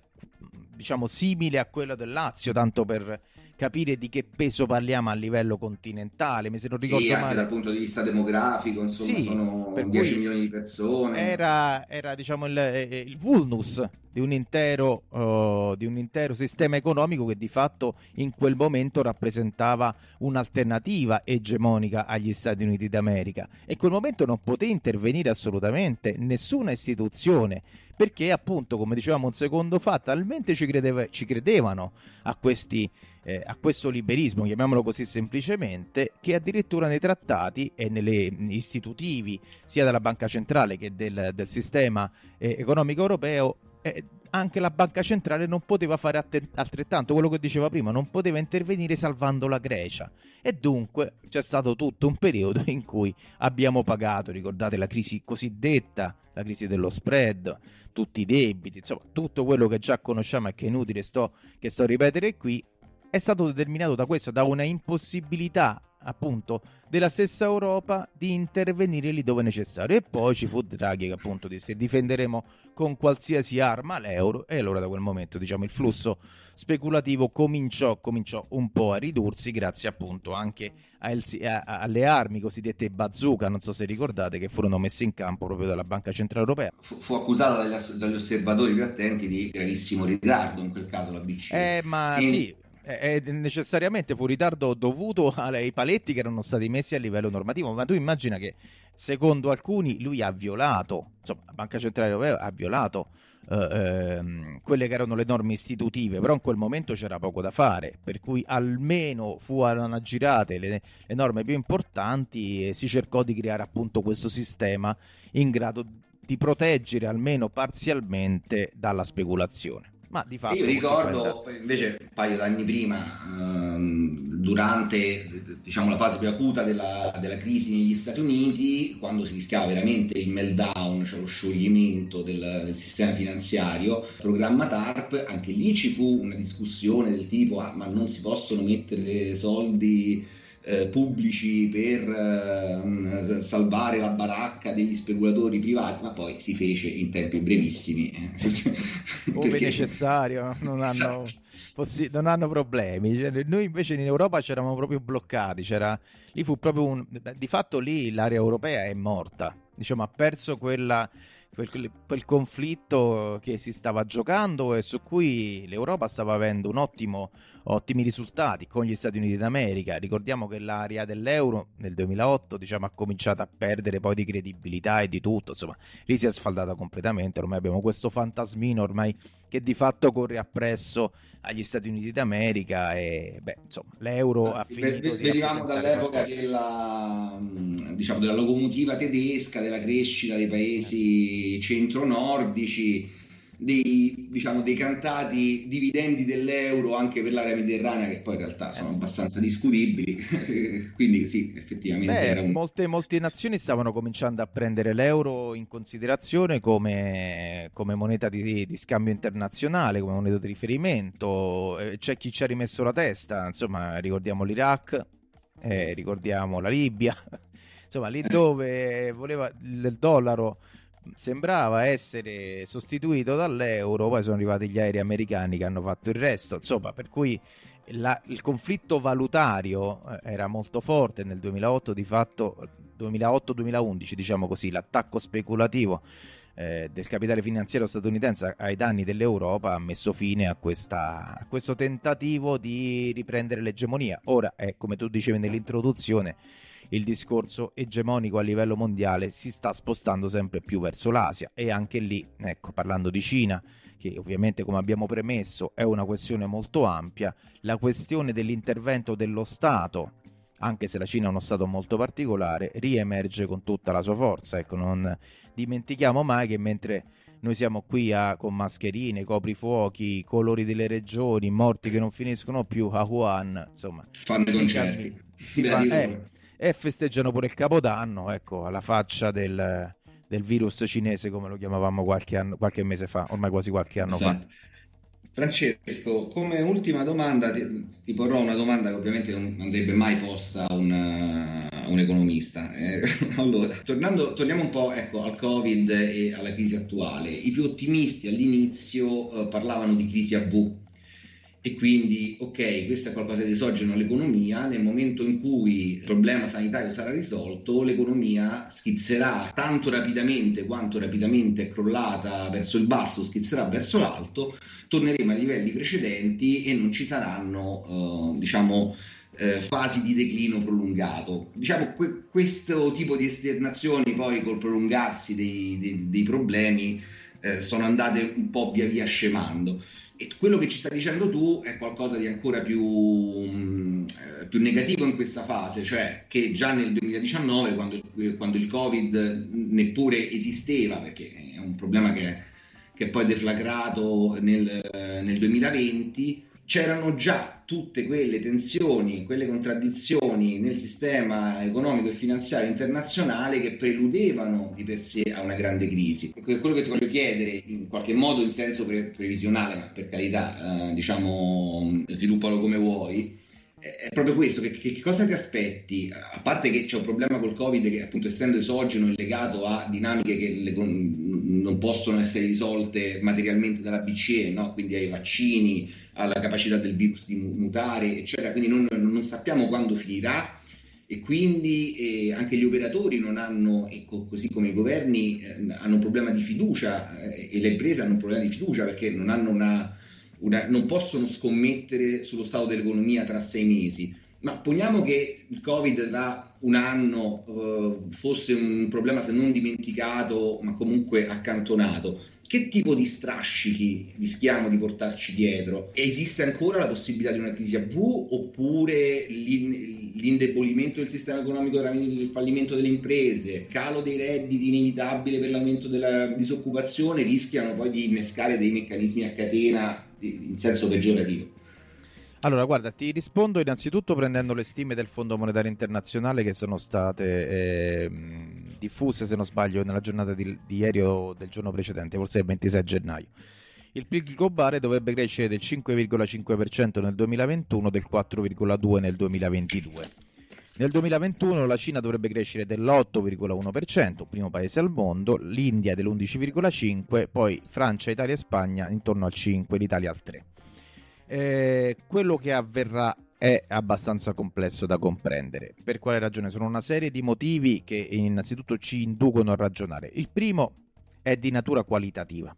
diciamo simile a quello del Lazio, tanto per capire di che peso parliamo a livello continentale. Mi se non ricordo sì, male. dal punto di vista demografico, insomma, sì, sono 10 milioni di persone. Era, era diciamo il, eh, il, vulnus di un, intero, uh, di un intero sistema economico che di fatto in quel momento rappresentava un'alternativa egemonica agli Stati Uniti d'America. E in quel momento non poté intervenire assolutamente nessuna istituzione perché appunto, come dicevamo un secondo fa, talmente ci, credeva, ci credevano a, questi, eh, a, questo liberismo, chiamiamolo così semplicemente, che addirittura nei trattati e negli istitutivi sia della Banca Centrale che del, del sistema eh, economico europeo eh, anche la banca centrale non poteva fare altrettanto, quello che diceva prima, non poteva intervenire salvando la Grecia. E dunque c'è stato tutto un periodo in cui abbiamo pagato, ricordate la crisi cosiddetta, la crisi dello spread, tutti i debiti, insomma tutto quello che già conosciamo e che è inutile sto, che sto a ripetere qui, è stato determinato da questo, da una impossibilità appunto della stessa Europa di intervenire lì dove necessario. E poi ci fu Draghi che appunto disse difenderemo con qualsiasi arma l'euro e allora da quel momento diciamo il flusso speculativo cominciò, cominciò un po' a ridursi grazie appunto anche a, a, alle armi cosiddette bazooka non so se ricordate che furono messe in campo proprio dalla Banca Centrale Europea. Fu, fu accusata dagli, dagli, osservatori più attenti di gravissimo ritardo in quel caso la BCE eh ma in... sì è necessariamente fu ritardo dovuto ai paletti che erano stati messi a livello normativo, ma tu immagina che secondo alcuni lui ha violato, insomma la Banca Centrale Europea ha violato eh, ehm, quelle che erano le norme istitutive, però in quel momento c'era poco da fare, per cui almeno furono aggirate le, le norme più importanti e si cercò di creare appunto questo sistema in grado di proteggere almeno parzialmente dalla speculazione. Ma di fatto io ricordo invece un paio d'anni prima, ehm, durante diciamo, la fase più acuta della, della, crisi negli Stati Uniti, quando si rischiava veramente il meltdown, cioè lo scioglimento del, del sistema finanziario, programma TARP, anche lì ci fu una discussione del tipo ah, ma non si possono mettere soldi eh, pubblici per eh, salvare la baracca degli speculatori privati, ma poi si fece in tempi brevissimi. Ove Perché... necessario, non hanno, esatto. possi- non hanno problemi. Cioè, noi invece in Europa c'eravamo proprio bloccati, c'era... lì fu proprio un... di fatto lì l'area europea è morta, diciamo ha perso quella quel, quel, conflitto che si stava giocando e su cui l'Europa stava avendo un ottimo, ottimi risultati con gli Stati Uniti d'America. Ricordiamo che l'area dell'euro nel 2008 diciamo, ha cominciato a perdere poi di credibilità e di tutto, insomma, lì si è sfaldata completamente. Ormai abbiamo questo fantasmino ormai che di fatto corre appresso agli Stati Uniti d'America e beh, insomma, l'euro ha finito di Venivamo dall'epoca della, diciamo, della locomotiva tedesca, della crescita dei paesi centro-nordici, dei, diciamo, dei cantati dividendi dell'euro anche per l'area mediterranea che poi in realtà sono eh abbastanza discutibili. Quindi sì effettivamente Beh, un... molte, molte, nazioni stavano cominciando a prendere l'euro in considerazione come, come moneta di, di, scambio internazionale come moneta di riferimento. Eh, c'è chi ci ha rimesso la testa insomma ricordiamo l'Iraq eh, ricordiamo la Libia. Insomma lì dove voleva il dollaro sembrava essere sostituito dall'euro, poi sono arrivati gli aerei americani che hanno fatto il resto, insomma, per cui la, il conflitto valutario eh, era molto forte nel 2008, di fatto 2008-2011, diciamo così, l'attacco speculativo eh, del capitale finanziario statunitense ai danni dell'Europa ha messo fine a, questa, a questo tentativo di riprendere l'egemonia. Ora è, come tu dicevi nell'introduzione, il discorso egemonico a livello mondiale si sta spostando sempre più verso l'Asia e anche lì, ecco, parlando di Cina, che ovviamente come abbiamo premesso è una questione molto ampia, la questione dell'intervento dello Stato anche se la Cina è uno Stato molto particolare, riemerge con tutta la sua forza. Ecco, non dimentichiamo mai che mentre noi siamo qui a, con mascherine, coprifuochi, colori delle regioni, morti che non finiscono più, a Wuhan, insomma... Fanno i concerti. Si fa, eh, e festeggiano pure il Capodanno, ecco, alla faccia del, del virus cinese come lo chiamavamo qualche, anno, qualche mese fa, ormai quasi qualche anno esatto. fa. Francesco, come ultima domanda ti, ti, porrò una domanda che ovviamente non andrebbe mai posta a un, uh, un economista. Eh, allora, tornando, torniamo un po' ecco, al Covid e alla crisi attuale. I più ottimisti all'inizio uh, parlavano di crisi a V, e quindi ok, questo è qualcosa di esogeno all'economia, nel momento in cui il problema sanitario sarà risolto, l'economia schizzerà tanto rapidamente quanto rapidamente è crollata verso il basso, schizzerà verso l'alto, torneremo ai livelli precedenti e non ci saranno, eh, diciamo, eh, fasi di declino prolungato. Diciamo que- questo tipo di esternazioni poi col prolungarsi dei, dei, dei problemi eh, sono andate un po' via via scemando. E quello che ci stai dicendo tu è qualcosa di ancora più, mm, eh, più negativo in questa fase, cioè che già nel 2019, quando, quando il Covid neppure esisteva, perché è un problema che, che è poi deflagrato nel, nel 2020, c'erano già tutte quelle tensioni, quelle contraddizioni nel sistema economico e finanziario internazionale che preludevano di per sé a una grande crisi. Quello che ti voglio chiedere, in qualche modo in senso pre- previsionale, ma per carità, eh, diciamo, sviluppalo come vuoi, è proprio questo, che, che, cosa ti aspetti? A parte che c'è un problema col Covid che appunto essendo esogeno è legato a dinamiche che le, non possono essere risolte materialmente dalla BCE, no? quindi ai vaccini, alla capacità del virus di mutare, eccetera. Quindi non, non sappiamo quando finirà e quindi eh, anche gli operatori non hanno, ecco, così come i governi, eh, hanno un problema di fiducia eh, e le imprese hanno un problema di fiducia perché non, una, una, non possono scommettere sullo stato dell'economia tra sei mesi. Ma poniamo che il Covid da un anno eh, fosse un problema se non dimenticato, ma comunque accantonato che tipo di strascichi rischiamo di portarci dietro? Esiste ancora la possibilità di una crisi a V oppure l'indebolimento del sistema economico il fallimento delle imprese, calo dei redditi inevitabile per l'aumento della disoccupazione rischiano poi di innescare dei meccanismi a catena in senso peggiorativo? Allora, guarda, ti rispondo innanzitutto prendendo le stime del Fondo Monetario Internazionale che sono state eh, diffuse, se non sbaglio, nella giornata di, di, ieri o del giorno precedente, forse il 26 gennaio. Il PIL globale dovrebbe crescere del 5,5% nel 2021, del 4,2% nel 2022. Nel 2021 la Cina dovrebbe crescere dell'8,1%, primo paese al mondo, l'India dell'11,5%, poi Francia, Italia e Spagna intorno al 5%, l'Italia al 3%. Eh, quello che avverrà è abbastanza complesso da comprendere. Per quale ragione? Sono una serie di motivi che innanzitutto ci inducono a ragionare. Il primo è di natura qualitativa.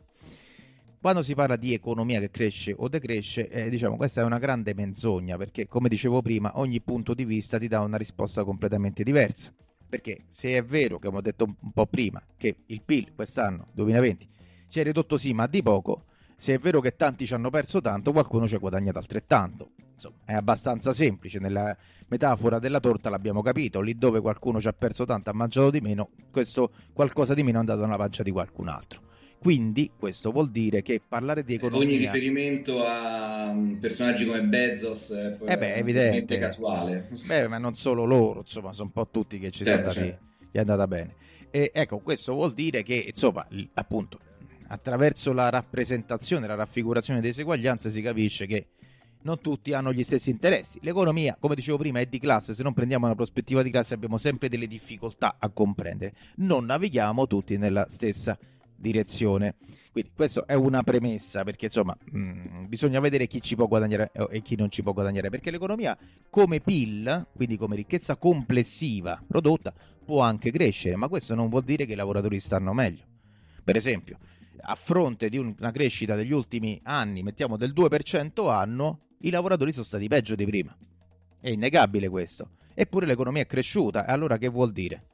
Quando si parla di economia che cresce o decresce, eh, diciamo questa è una grande menzogna perché, come dicevo prima, ogni punto di vista ti dà una risposta completamente diversa. Perché se è vero, come ho detto un po' prima, che il PIL quest'anno, 2020, si è ridotto sì, ma di poco, se è vero che tanti ci hanno perso tanto, qualcuno ci ha guadagnato altrettanto. Insomma, è abbastanza semplice. Nella metafora della torta l'abbiamo capito. Lì dove qualcuno ci ha perso tanto, ha mangiato di meno, questo qualcosa di meno è andato nella pancia di qualcun altro. Quindi questo vuol dire che parlare di economia... Ogni riferimento a personaggi come Bezos è, eh beh, evidente. casuale. Beh, ma non solo loro, insomma, sono un po' tutti che ci certo, sono andati, certo. gli è andata bene. E ecco, questo vuol dire che, insomma, appunto, attraverso la rappresentazione, la raffigurazione delle seguaglianze si capisce che non tutti hanno gli stessi interessi. L'economia, come dicevo prima, è di classe, se non prendiamo una prospettiva di classe abbiamo sempre delle difficoltà a comprendere. Non navighiamo tutti nella stessa direzione. Quindi questa è una premessa perché insomma mh, mm, bisogna vedere chi ci può guadagnare e chi non ci può guadagnare perché l'economia come PIL, quindi come ricchezza complessiva prodotta, può anche crescere, ma questo non vuol dire che i lavoratori stanno meglio Per esempio, a fronte di una crescita degli ultimi anni, mettiamo del 2% anno, i lavoratori sono stati peggio di prima. È innegabile questo. Eppure l'economia è cresciuta. E allora che vuol dire?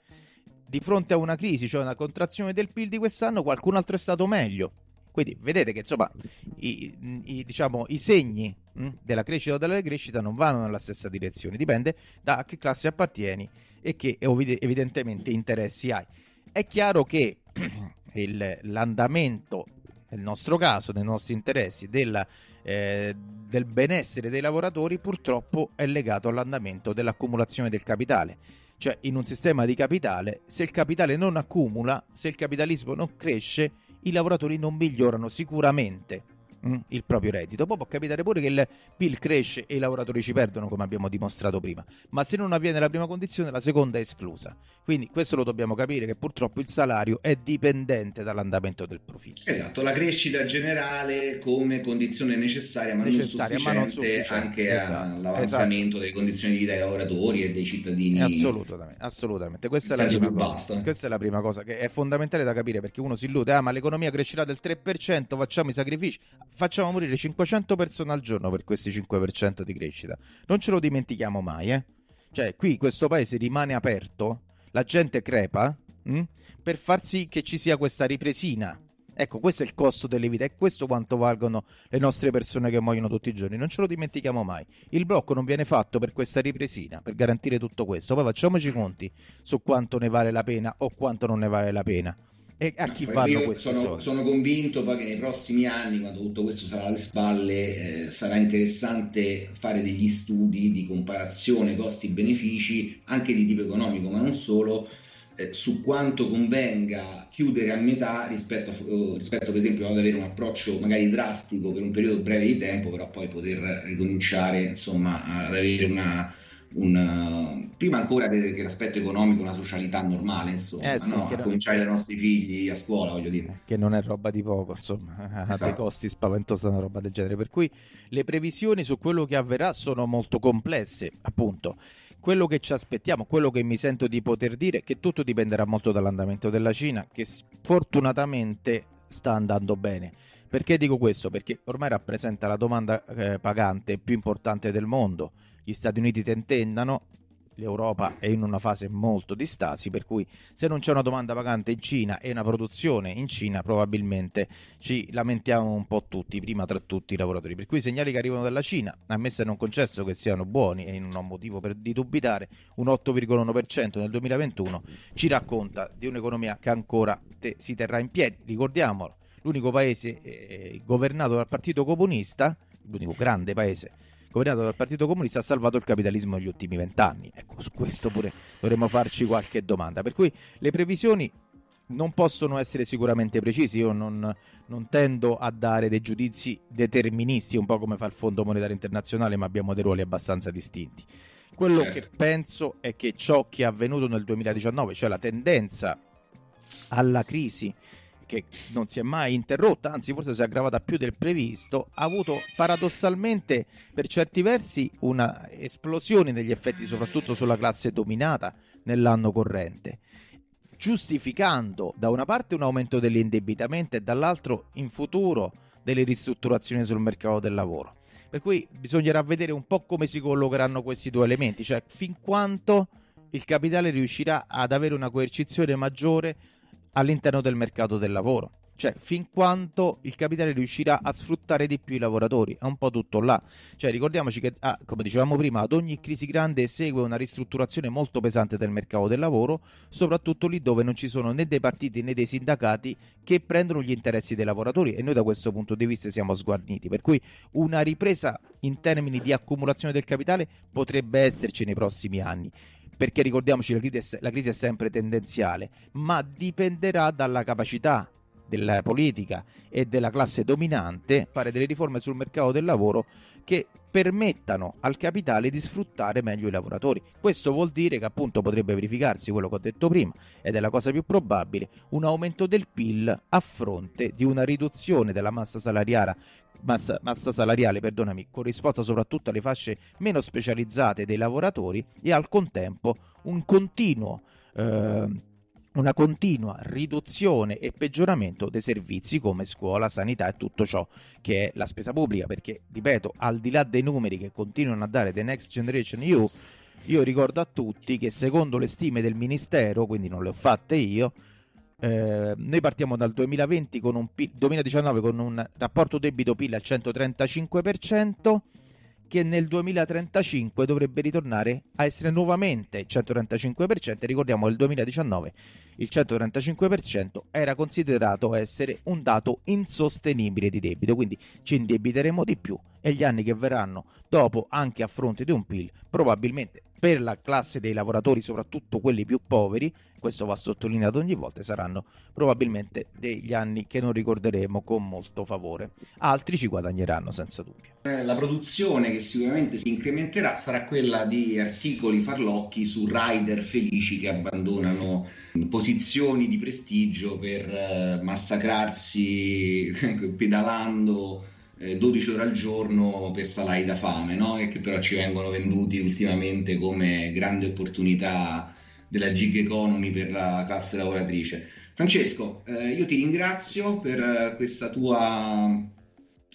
Di fronte a una crisi, cioè una contrazione del PIL di quest'anno, qualcun altro è stato meglio. Quindi vedete che insomma i, i, diciamo, i segni mh, della crescita o della decrescita non vanno nella stessa direzione, dipende da a che classe appartieni e che evidentemente interessi hai. È chiaro che il, l'andamento, nel nostro caso, dei nostri interessi, della, eh, del benessere dei lavoratori purtroppo è legato all'andamento dell'accumulazione del capitale. Cioè in un sistema di capitale, se il capitale non accumula, se il capitalismo non cresce, i lavoratori non migliorano sicuramente mm, il proprio reddito. Poi può capitare pure che il PIL cresce e i lavoratori ci perdono, come abbiamo dimostrato prima. Ma se non avviene la prima condizione, la seconda è esclusa. Quindi questo lo dobbiamo capire che purtroppo il salario è dipendente dall'andamento del profitto. Esatto, la crescita generale come condizione necessaria, ma, necessaria, non, ma non sufficiente anche esatto, all'avanzamento esatto. delle condizioni di vita dei lavoratori e dei cittadini. Assolutamente, assolutamente. Questa è, la prima cosa. Questa è la prima cosa che è fondamentale da capire perché uno si illude, ah ma l'economia crescerà del 3%, facciamo i sacrifici facciamo morire 500 persone al giorno per questi 5% di crescita. Non ce lo dimentichiamo mai, eh? Cioè, qui questo paese rimane aperto, la gente crepa mh? Mm, per far sì che ci sia questa ripresina. Ecco, questo è il costo delle vite, è questo quanto valgono le nostre persone che muoiono tutti i giorni. Non ce lo dimentichiamo mai. Il blocco non viene fatto per questa ripresina, per garantire tutto questo. Poi facciamoci conti su quanto ne vale la pena o quanto non ne vale la pena. E a chi vanno questi sono, soldi? Sono convinto poi che nei prossimi anni, quando tutto questo sarà alle spalle, eh, sarà interessante fare degli studi di comparazione costi-benefici, anche di tipo economico, ma non solo, eh, su quanto convenga chiudere a metà rispetto, a, uh, rispetto per esempio ad avere un approccio magari drastico per un periodo breve di tempo, però poi poter ricominciare insomma, ad avere una un, prima ancora che l'aspetto economico, una socialità normale, insomma, eh sì, no? a cominciare dai nostri figli a scuola, voglio dire. Che non è roba di poco, insomma, ha esatto. dei costi spaventosi una roba del genere. Per cui le previsioni su quello che avverrà sono molto complesse, appunto. Quello che ci aspettiamo, quello che mi sento di poter dire, è che tutto dipenderà molto dall'andamento della Cina, che fortunatamente sta andando bene. Perché dico questo? Perché ormai rappresenta la domanda eh, pagante più importante del mondo gli Stati Uniti tentennano, l'Europa è in una fase molto di stasi, per cui se non c'è una domanda pagante in Cina e una produzione in Cina, probabilmente ci lamentiamo un po' tutti, prima tra tutti i lavoratori. Per cui i segnali che arrivano dalla Cina, ammesso e non concesso che siano buoni e non ho motivo per di dubitare, un 8,1% nel 2021 ci racconta di un'economia che ancora te- si terrà in piedi. Ricordiamolo, l'unico paese eh, governato dal Partito Comunista, l'unico grande paese governato dal Partito Comunista ha salvato il capitalismo negli ultimi vent'anni. Ecco, su questo pure dovremmo farci qualche domanda. Per cui le previsioni non possono essere sicuramente precise. Io non, non, tendo a dare dei giudizi deterministi, un po' come fa il Fondo Monetario Internazionale, ma abbiamo dei ruoli abbastanza distinti. Quello certo. che penso è che ciò che è avvenuto nel 2019, cioè la tendenza alla crisi che non si è mai interrotta, anzi forse si è aggravata più del previsto, ha avuto paradossalmente per certi versi una esplosione degli effetti soprattutto sulla classe dominata nell'anno corrente, giustificando da una parte un aumento dell'indebitamento e dall'altro in futuro delle ristrutturazioni sul mercato del lavoro. Per cui bisognerà vedere un po' come si collocheranno questi due elementi, cioè fin quanto il capitale riuscirà ad avere una coercizione maggiore all'interno del mercato del lavoro. Cioè, fin quanto il capitale riuscirà a sfruttare di più i lavoratori, è un po' tutto là. Cioè, ricordiamoci che, ah, come dicevamo prima, ad ogni crisi grande segue una ristrutturazione molto pesante del mercato del lavoro, soprattutto lì dove non ci sono né dei partiti né dei sindacati che prendono gli interessi dei lavoratori e noi da questo punto di vista siamo sguarniti. Per cui una ripresa in termini di accumulazione del capitale potrebbe esserci nei prossimi anni perché ricordiamoci la crisi, è, la crisi è sempre tendenziale, ma dipenderà dalla capacità della politica e della classe dominante fare delle riforme sul mercato del lavoro che permettano al capitale di sfruttare meglio i lavoratori. Questo vuol dire che appunto potrebbe verificarsi quello che ho detto prima ed è la cosa più probabile, un aumento del PIL a fronte di una riduzione della massa salariale massa, massa salariale, perdonami, corrisposta soprattutto alle fasce meno specializzate dei lavoratori e al contempo un continuo eh, una continua riduzione e peggioramento dei servizi come scuola, sanità e tutto ciò che è la spesa pubblica, perché, ripeto, al di là dei numeri che continuano a dare The Next Generation EU, io ricordo a tutti che secondo le stime del Ministero, quindi non le ho fatte io, eh, noi partiamo dal 2020 con un P- 2019 con un rapporto debito-PIL al 135%, che nel 2035 dovrebbe ritornare a essere nuovamente il 135%. Ricordiamo che nel 2019 il 135% era considerato essere un dato insostenibile di debito, quindi ci indebiteremo di più e gli anni che verranno dopo, anche a fronte di un PIL, probabilmente per la classe dei lavoratori, soprattutto quelli più poveri, questo va sottolineato ogni volta, saranno probabilmente degli anni che non ricorderemo con molto favore. Altri ci guadagneranno senza dubbio. La produzione che sicuramente si incrementerà sarà quella di articoli farlocchi su rider felici che abbandonano posizioni di prestigio per eh, massacrarsi pedalando 12 eh, ore al giorno per salari da fame, no? che però ci vengono venduti ultimamente come grande opportunità della gig economy per la classe lavoratrice. Francesco, eh, io ti ringrazio per eh, questa tua,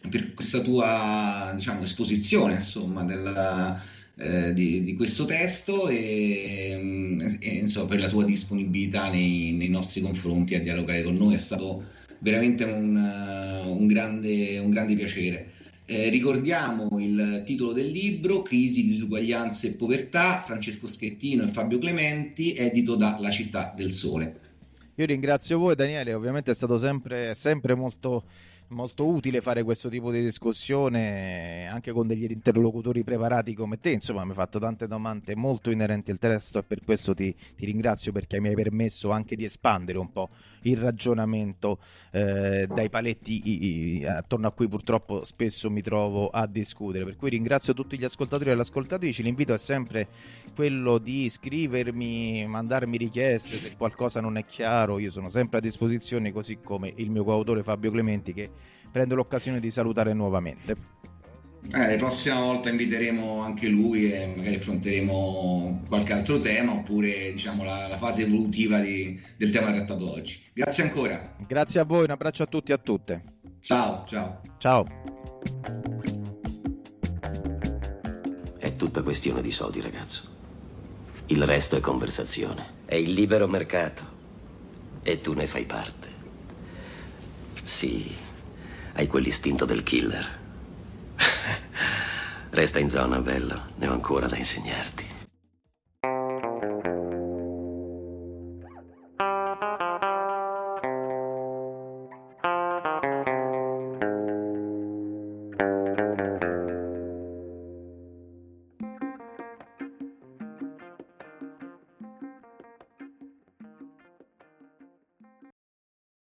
per questa tua diciamo, esposizione insomma, della, eh, di, di, questo testo e, mm, e insomma, per la tua disponibilità nei, nei nostri confronti a dialogare con noi. È stato veramente un, uh, un, grande, un grande, piacere. Eh, ricordiamo il titolo del libro, Crisi, disuguaglianze e povertà, Francesco Schettino e Fabio Clementi, edito da La Città del Sole. Io ringrazio voi Daniele, ovviamente è stato sempre, sempre molto molto utile fare questo tipo di discussione anche con degli interlocutori preparati come te. Insomma, mi hai fatto tante domande molto inerenti al testo e per questo ti, ti ringrazio perché mi hai permesso anche di espandere un po' il ragionamento eh, dai paletti i, i, attorno a cui purtroppo spesso mi trovo a discutere. Per cui ringrazio tutti gli ascoltatori e le ascoltatrici. L'invito è sempre quello di scrivermi, mandarmi richieste se qualcosa non è chiaro. Io sono sempre a disposizione, così come il mio coautore Fabio Clementi che prendo l'occasione di salutare nuovamente. Eh, la prossima volta inviteremo anche lui e magari affronteremo qualche altro tema oppure diciamo la, la fase evolutiva di, del tema trattato oggi. Grazie ancora. Grazie a voi, un abbraccio a tutti e a tutte. Ciao, ciao. Ciao. È tutta questione di soldi, ragazzo. Il resto è conversazione. È il libero mercato. E tu ne fai parte. Sì, hai quell'istinto del killer. Resta in zona, bello. Ne ho ancora da insegnarti.